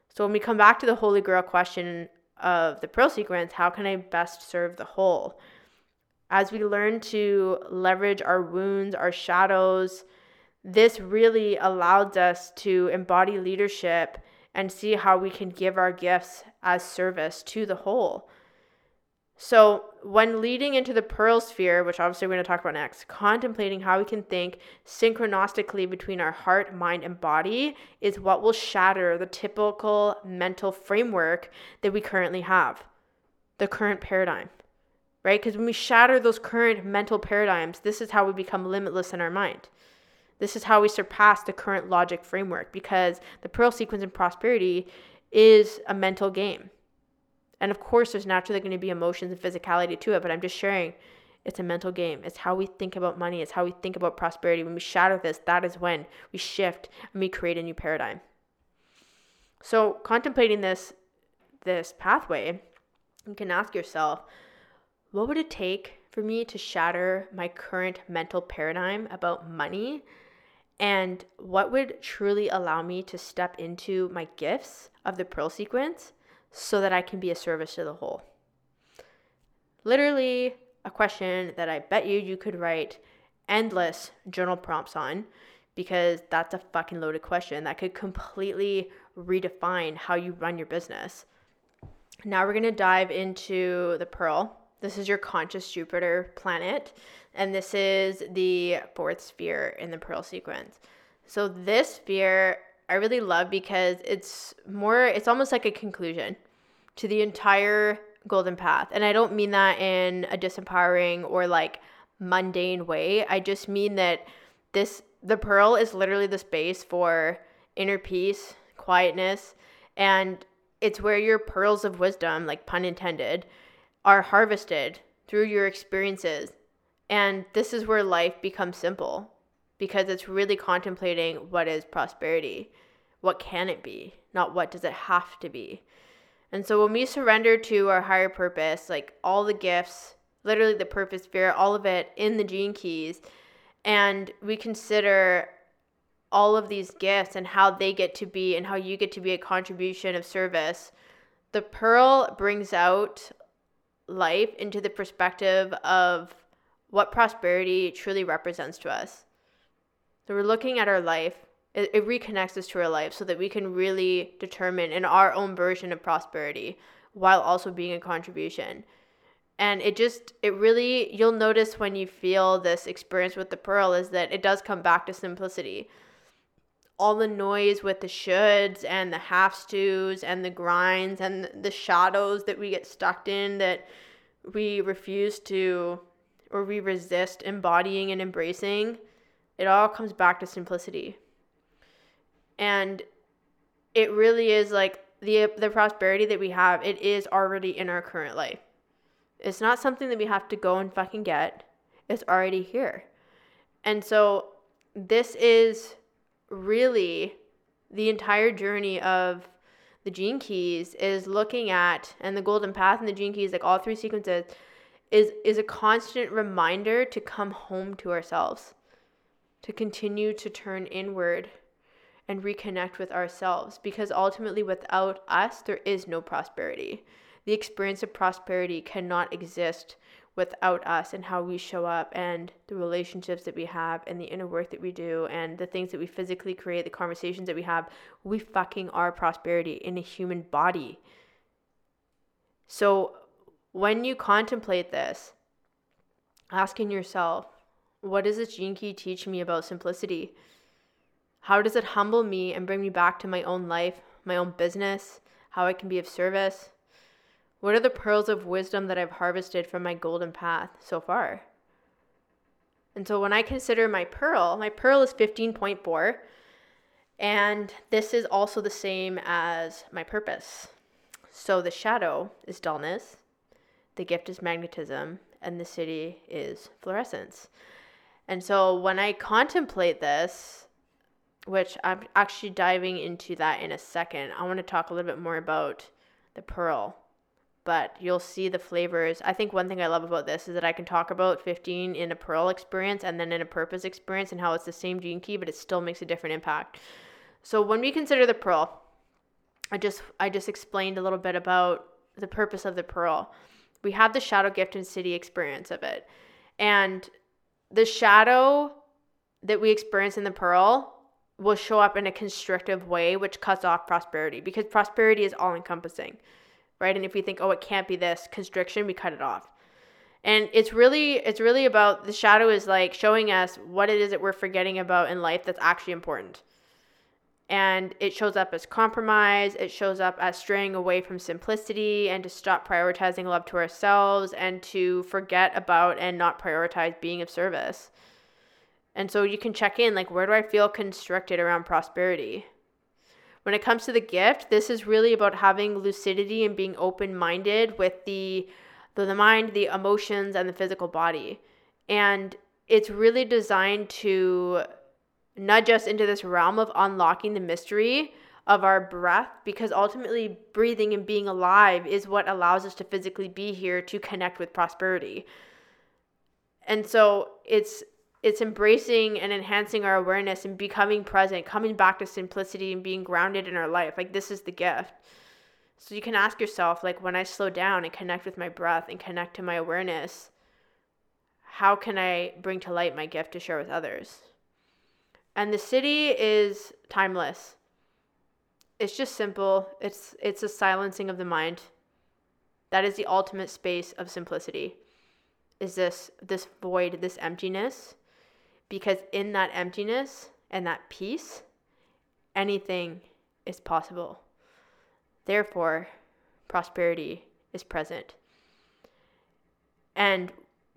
So when we come back to the Holy Grail question of the Pearl Sequence, how can I best serve the whole? As we learn to leverage our wounds, our shadows, this really allows us to embody leadership and see how we can give our gifts as service to the whole. So, when leading into the pearl sphere, which obviously we're going to talk about next, contemplating how we can think synchronistically between our heart, mind, and body is what will shatter the typical mental framework that we currently have, the current paradigm, right? Because when we shatter those current mental paradigms, this is how we become limitless in our mind. This is how we surpass the current logic framework because the pearl sequence in prosperity is a mental game and of course, there's naturally going to be emotions and physicality to it, but I'm just sharing it's a mental game. It's how we think about money, it's how we think about prosperity. When we shatter this, that is when we shift and we create a new paradigm. So, contemplating this this pathway, you can ask yourself, what would it take for me to shatter my current mental paradigm about money? And what would truly allow me to step into my gifts of the pearl sequence so that I can be a service to the whole? Literally, a question that I bet you you could write endless journal prompts on because that's a fucking loaded question that could completely redefine how you run your business. Now we're going to dive into the Pearl. This is your conscious Jupiter planet, and this is the fourth sphere in the Pearl sequence. So, this sphere I really love because it's more, it's almost like a conclusion to the entire golden path. And I don't mean that in a disempowering or like mundane way. I just mean that this, the pearl is literally the space for inner peace, quietness, and it's where your pearls of wisdom, like pun intended, are harvested through your experiences. And this is where life becomes simple because it's really contemplating what is prosperity. What can it be? Not what does it have to be. And so when we surrender to our higher purpose, like all the gifts, literally the purpose sphere, all of it in the gene keys, and we consider all of these gifts and how they get to be and how you get to be a contribution of service, the pearl brings out life into the perspective of what prosperity truly represents to us. So we're looking at our life, it, it reconnects us to our life so that we can really determine in our own version of prosperity while also being a contribution. And it just, it really, you'll notice when you feel this experience with the pearl is that it does come back to simplicity. All the noise with the shoulds and the tos and the grinds and the shadows that we get stuck in that we refuse to or we resist embodying and embracing it all comes back to simplicity. And it really is like the the prosperity that we have, it is already in our current life. It's not something that we have to go and fucking get. It's already here. And so this is really the entire journey of the gene keys is looking at and the golden path and the gene keys like all three sequences is is a constant reminder to come home to ourselves to continue to turn inward and reconnect with ourselves because ultimately, without us, there is no prosperity. The experience of prosperity cannot exist without us and how we show up and the relationships that we have and the inner work that we do and the things that we physically create, the conversations that we have. We fucking are prosperity in a human body. So when you contemplate this, asking yourself, what does this gene key teach me about simplicity? How does it humble me and bring me back to my own life, my own business, how I can be of service? What are the pearls of wisdom that I've harvested from my golden path so far? And so when I consider my pearl, my pearl is 15.4, and this is also the same as my purpose. So the shadow is dullness, the gift is magnetism, and the siddhi is fluorescence. And so when I contemplate this, which I'm actually diving into that in a second, I want to talk a little bit more about the pearl but you'll see the flavors. I think one thing I love about this is that I can talk about 15 in a pearl experience and then in a purpose experience and how it's the same gene key, but it still makes a different impact. So when we consider the pearl, I just I just explained a little bit about the purpose of the pearl. We have the shadow gift and siddhi experience of it. And the shadow that we experience in the pearl will show up in a constrictive way, which cuts off prosperity because prosperity is all encompassing, right? And if we think, oh, it can't be this constriction, we cut it off. And it's really, it's really about the shadow is like showing us what it is that we're forgetting about in life that's actually important. And it shows up as compromise, it shows up as straying away from simplicity and to stop prioritizing love to ourselves and to forget about and not prioritize being of service. And so you can check in like, where do I feel constricted around prosperity? When it comes to the gift, this is really about having lucidity and being open minded with the, the, the mind, the emotions, and the physical body. And it's really designed to nudge us into this realm of unlocking the mystery of our breath because ultimately breathing and being alive is what allows us to physically be here to connect with prosperity. And so it's it's embracing and enhancing our awareness and becoming present, coming back to simplicity and being grounded in our life. Like this is the gift. So you can ask yourself like when I slow down and connect with my breath and connect to my awareness, how can I bring to light my gift to share with others? And the siddhi is timeless. It's just simple. It's it's a silencing of the mind. That is the ultimate space of simplicity. Is this this void, this emptiness because in that emptiness and that peace, anything is possible. Therefore, prosperity is present. And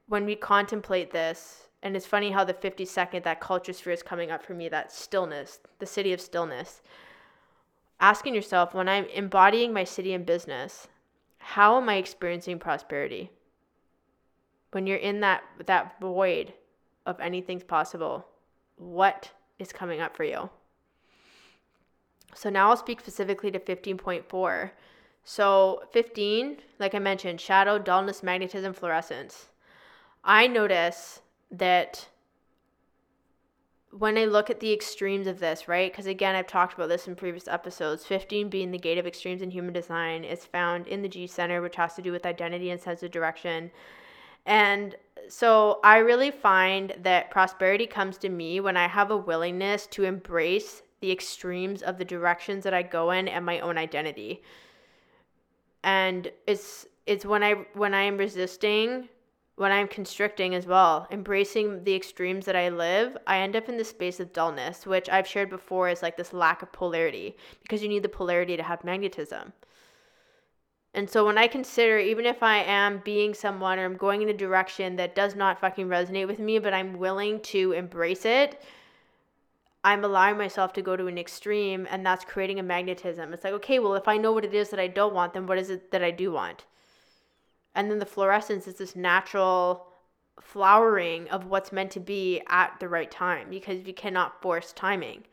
when we contemplate this, and it's funny how the 50 second, that culture sphere is coming up for me, that stillness, the siddhi of stillness. Asking yourself, when I'm embodying my siddhi in business, how am I experiencing prosperity? When you're in that, that void of anything's possible, what is coming up for you? So now I'll speak specifically to 15.4. So 15, like I mentioned, shadow, dullness, magnetism, fluorescence. I notice that when I look at the extremes of this, right? Because again, I've talked about this in previous episodes. 15 being the gate of extremes in human design is found in the G center, which has to do with identity and sense of direction. And so I really find that prosperity comes to me when I have a willingness to embrace the extremes of the directions that I go in and my own identity. And it's it's when I when I am resisting, when I'm constricting as well, embracing the extremes that I live, I end up in this space of dullness, which I've shared before is like this lack of polarity because you need the polarity to have magnetism. And so when I consider, even if I am being someone or I'm going in a direction that does not fucking resonate with me, but I'm willing to embrace it, I'm allowing myself to go to an extreme and that's creating a magnetism. It's like, okay, well, if I know what it is that I don't want, then what is it that I do want? And then the fluorescence is this natural flowering of what's meant to be at the right time because you cannot force timing.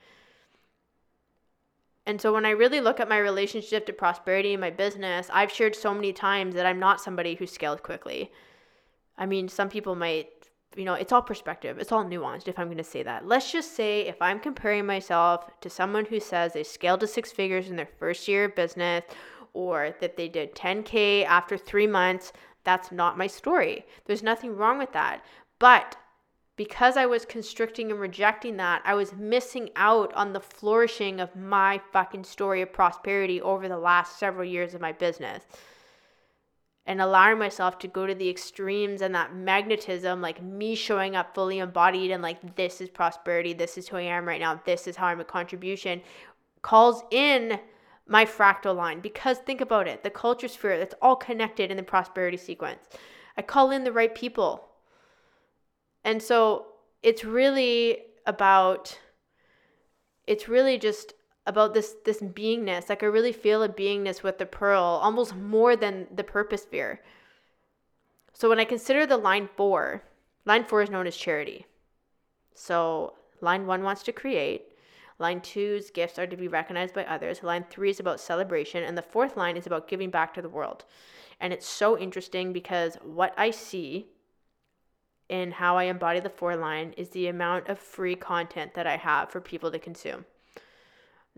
And so when I really look at my relationship to prosperity in my business, I've shared so many times that I'm not somebody who scales quickly. I mean, some people might, you know, it's all perspective. It's all nuanced if I'm going to say that. Let's just say if I'm comparing myself to someone who says they scaled to six figures in their first year of business or that they did 10K after three months, that's not my story. There's nothing wrong with that. But because I was constricting and rejecting that, I was missing out on the flourishing of my fucking story of prosperity over the last several years of my business. And allowing myself to go to the extremes and that magnetism, like me showing up fully embodied and like, this is prosperity, this is who I am right now, this is how I'm a contribution, calls in my fractal line. Because think about it the culture sphere, that's all connected in the prosperity sequence. I call in the right people and so it's really about it's really just about this this beingness. Like I really feel a beingness with the pearl almost more than the purpose sphere. So when I consider the line 4, line 4 is known as charity. So line 1 wants to create, Line two's gifts are to be recognized by others. Line three is about celebration. And the fourth line is about giving back to the world. And it's so interesting because what I see in how I embody the four line is the amount of free content that I have for people to consume.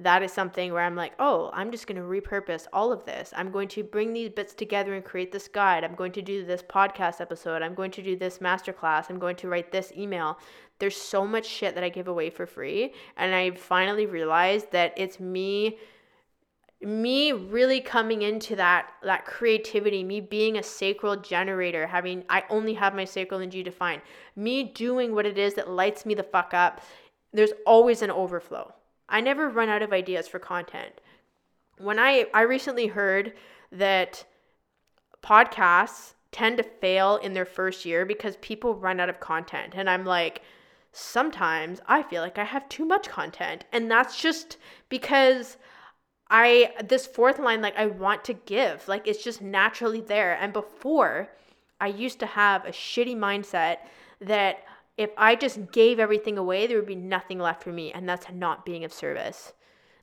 That is something where I'm like, oh, I'm just going to repurpose all of this. I'm going to bring these bits together and create this guide. I'm going to do this podcast episode. I'm going to do this masterclass. I'm going to write this email. There's so much shit that I give away for free. And I finally realized that it's me me really coming into that that creativity me being a sacral generator having i only have my sacral energy defined me doing what it is that lights me the fuck up there's always an overflow. I never run out of ideas for content. When i i recently heard that podcasts tend to fail in their first year because people run out of content and i'm like sometimes i feel like i have too much content and that's just because I this fourth line like I want to give. Like it's just naturally there. And before I used to have a shitty mindset that if I just gave everything away, there would be nothing left for me. And that's not being of service.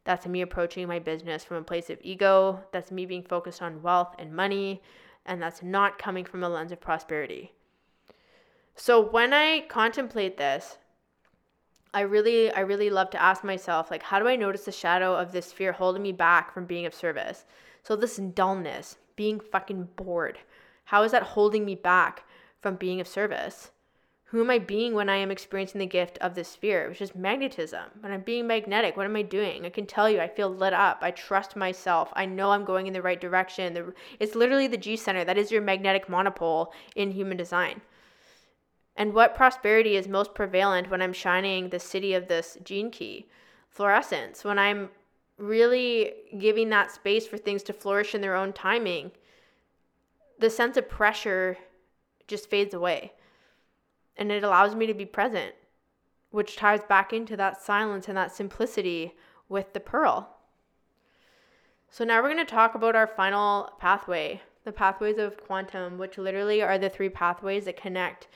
That's me approaching my business from a place of ego. That's me being focused on wealth and money. And that's not coming from a lens of prosperity. So when I contemplate this, I really I really love to ask myself like how do I notice the shadow of this sphere holding me back from being of service? So this dullness, being fucking bored. How is that holding me back from being of service? Who am I being when I am experiencing the gift of this sphere, which is magnetism? When I'm being magnetic, what am I doing? I can tell you, I feel lit up. I trust myself. I know I'm going in the right direction. It's literally the G center. That is your magnetic monopole in human design. And what prosperity is most prevalent when I'm shining the siddhi of this gene key? Fluorescence. When I'm really giving that space for things to flourish in their own timing, the sense of pressure just fades away. And it allows me to be present, which ties back into that silence and that simplicity with the pearl. So now we're going to talk about our final pathway, the pathways of quantum, which literally are the three pathways that connect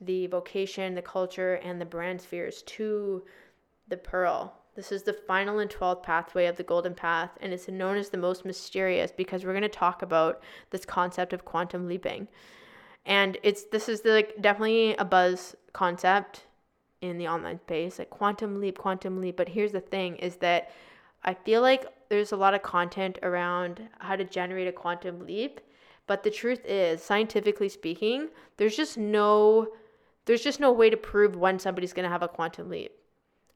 the vocation, the culture, and the brand spheres to the pearl. This is the final and 12th pathway of the golden path, and it's known as the most mysterious because we're going to talk about this concept of quantum leaping. And it's this is the, like definitely a buzz concept in the online space, like quantum leap, quantum leap. But here's the thing is that I feel like there's a lot of content around how to generate a quantum leap. But the truth is, scientifically speaking, there's just no there's just no way to prove when somebody's going to have a quantum leap.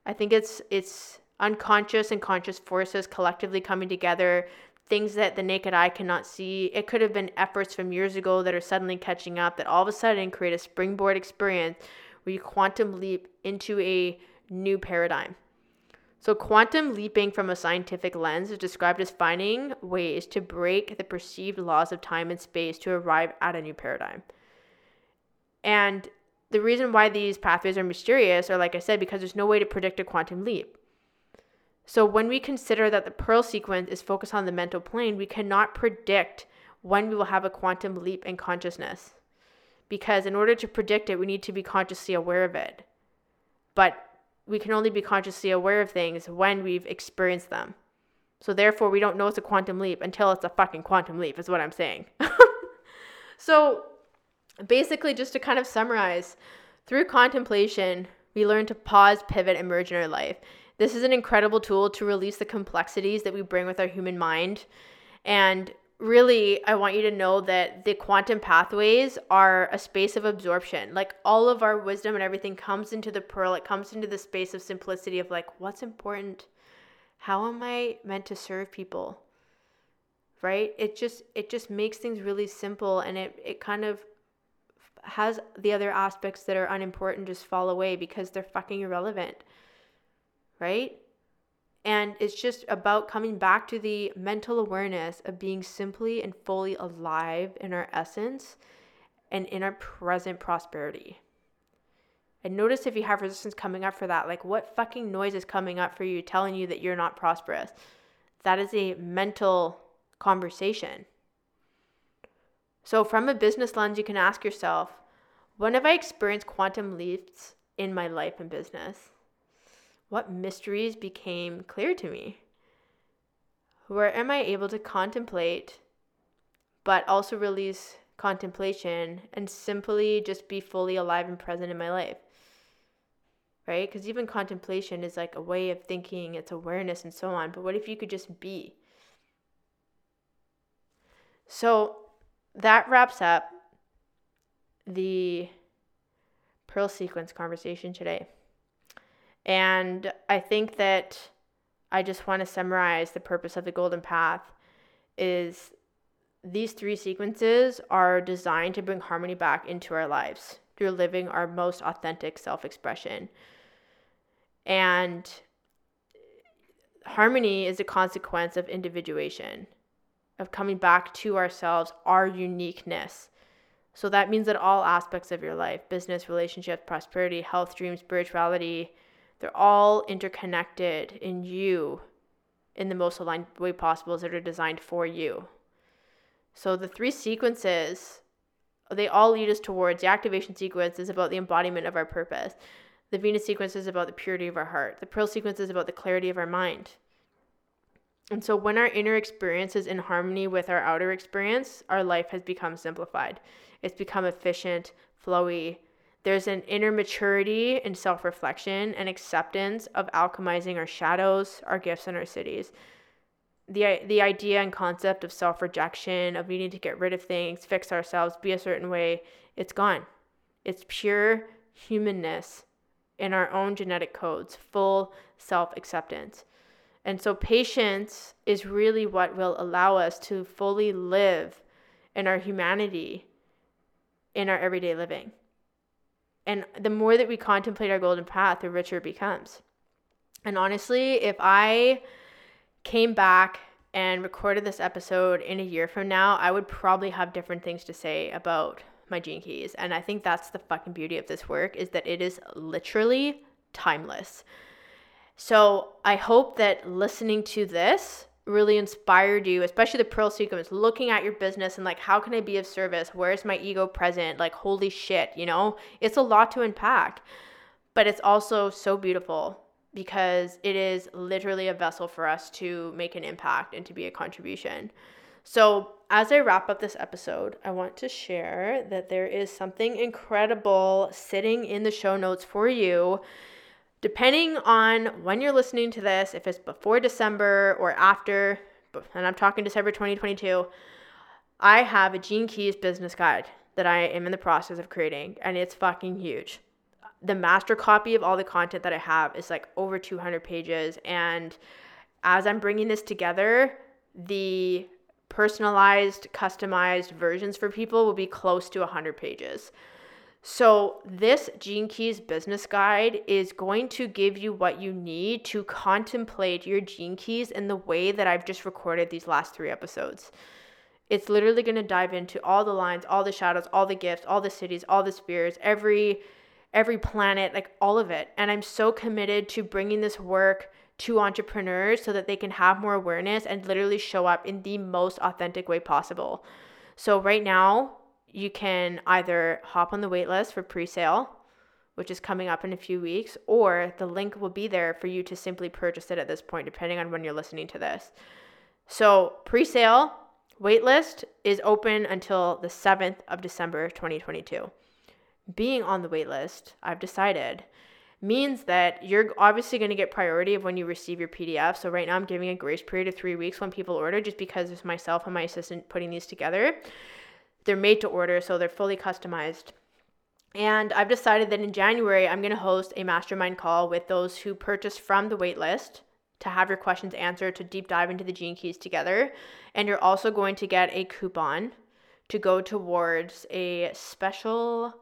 I think it's it's unconscious and conscious forces collectively coming together, things that the naked eye cannot see. It could have been efforts from years ago that are suddenly catching up that all of a sudden create a springboard experience where you quantum leap into a new paradigm. So, quantum leaping from a scientific lens is described as finding ways to break the perceived laws of time and space to arrive at a new paradigm. And the reason why these pathways are mysterious are, like I said, because there's no way to predict a quantum leap. So when we consider that the Pearl sequence is focused on the mental plane, we cannot predict when we will have a quantum leap in consciousness. Because in order to predict it, we need to be consciously aware of it. But we can only be consciously aware of things when we've experienced them. So therefore, we don't know it's a quantum leap until it's a fucking quantum leap, is what I'm saying. (laughs) so basically, just to kind of summarize, through contemplation, we learn to pause, pivot, and merge in our life. This is an incredible tool to release the complexities that we bring with our human mind. And really, I want you to know that the quantum pathways are a space of absorption. Like all of our wisdom and everything comes into the pearl, it comes into the space of simplicity of like, what's important? How am I meant to serve people? Right? It just it just makes things really simple and it it kind of has the other aspects that are unimportant just fall away because they're fucking irrelevant. Right? And it's just about coming back to the mental awareness of being simply and fully alive in our essence and in our present prosperity. And notice if you have resistance coming up for that. Like, what fucking noise is coming up for you telling you that you're not prosperous? That is a mental conversation. So, from a business lens, you can ask yourself when have I experienced quantum leaps in my life and business? what mysteries became clear to me? Where am I able to contemplate, but also release contemplation and simply just be fully alive and present in my life? Right? Because even contemplation is like a way of thinking, it's awareness and so on. But what if you could just be? So that wraps up the Pearl Sequence conversation today. And I think that I just want to summarize the purpose of the Golden Path is these three sequences are designed to bring harmony back into our lives through living our most authentic self-expression. And harmony is a consequence of individuation, of coming back to ourselves, our uniqueness. So that means that all aspects of your life business, relationships, prosperity, health, dreams, spirituality they're all interconnected in you in the most aligned way possible that are designed for you. So the three sequences, they all lead us towards the activation sequence is about the embodiment of our purpose. The Venus sequence is about the purity of our heart. The Pearl sequence is about the clarity of our mind. And so when our inner experience is in harmony with our outer experience, our life has become simplified. It's become efficient, flowy, there's an inner maturity and self reflection and acceptance of alchemizing our shadows, our gifts, and our siddhis. The, the idea and concept of self rejection, of needing to get rid of things, fix ourselves, be a certain way, it's gone. It's pure humanness in our own genetic codes, full self acceptance. And so, patience is really what will allow us to fully live in our humanity in our everyday living. And the more that we contemplate our golden path, the richer it becomes. And honestly, if I came back and recorded this episode in a year from now, I would probably have different things to say about my gene keys. And I think that's the fucking beauty of this work is that it is literally timeless. So I hope that listening to this really inspired you, especially the Pearl sequence, looking at your business and like, how can I be of service? Where's my ego present? Like, holy shit, you know? It's a lot to unpack, but it's also so beautiful because it is literally a vessel for us to make an impact and to be a contribution. So, as I wrap up this episode, I want to share that there is something incredible sitting in the show notes for you depending on when you're listening to this, if it's before December or after, and I'm talking December 2022, I have a Gene Keys business guide that I am in the process of creating, and it's fucking huge. The master copy of all the content that I have is like over 200 pages, and as I'm bringing this together, the personalized, customized versions for people will be close to 100 pages. So, this Gene Keys business guide is going to give you what you need to contemplate your Gene Keys in the way that I've just recorded these last three episodes. It's literally going to dive into all the lines, all the shadows, all the gifts, all the siddhis, all the spheres, every every planet, like all of it. And I'm so committed to bringing this work to entrepreneurs so that they can have more awareness and literally show up in the most authentic way possible. So right now, you can either hop on the waitlist for pre-sale which is coming up in a few weeks or the link will be there for you to simply purchase it at this point depending on when you're listening to this. So pre-sale waitlist is open until the 7th of december 2022 being on the waitlist i've decided means that you're obviously going to get priority of when you receive your pdf so right now i'm giving a grace period of three weeks when people order just because it's myself and my assistant putting these together they're made to order, so they're fully customized. And I've decided that in January, I'm going to host a mastermind call with those who purchased from the waitlist to have your questions answered, to deep dive into the gene keys together. And you're also going to get a coupon to go towards a special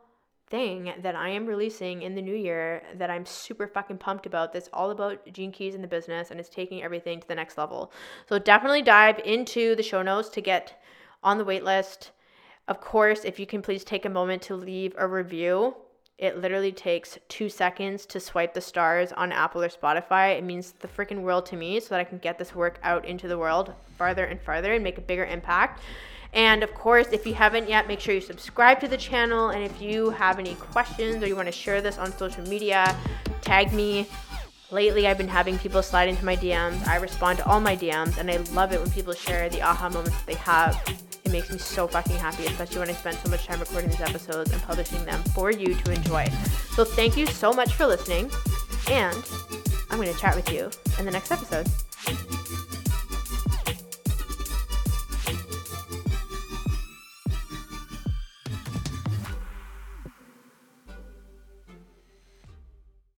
thing that I am releasing in the new year that I'm super fucking pumped about. That's all about gene keys in the business and it's taking everything to the next level. So definitely dive into the show notes to get on the waitlist of course, if you can please take a moment to leave a review. It literally takes two seconds to swipe the stars on Apple or Spotify. It means the freaking world to me so that I can get this work out into the world farther and farther and make a bigger impact. And of course, if you haven't yet, make sure you subscribe to the channel. And if you have any questions or you want to share this on social media, tag me Lately, I've been having people slide into my DMs. I respond to all my DMs, and I love it when people share the aha moments that they have. It makes me so fucking happy, especially when I spend so much time recording these episodes and publishing them for you to enjoy. So, thank you so much for listening, and I'm going to chat with you in the next episode.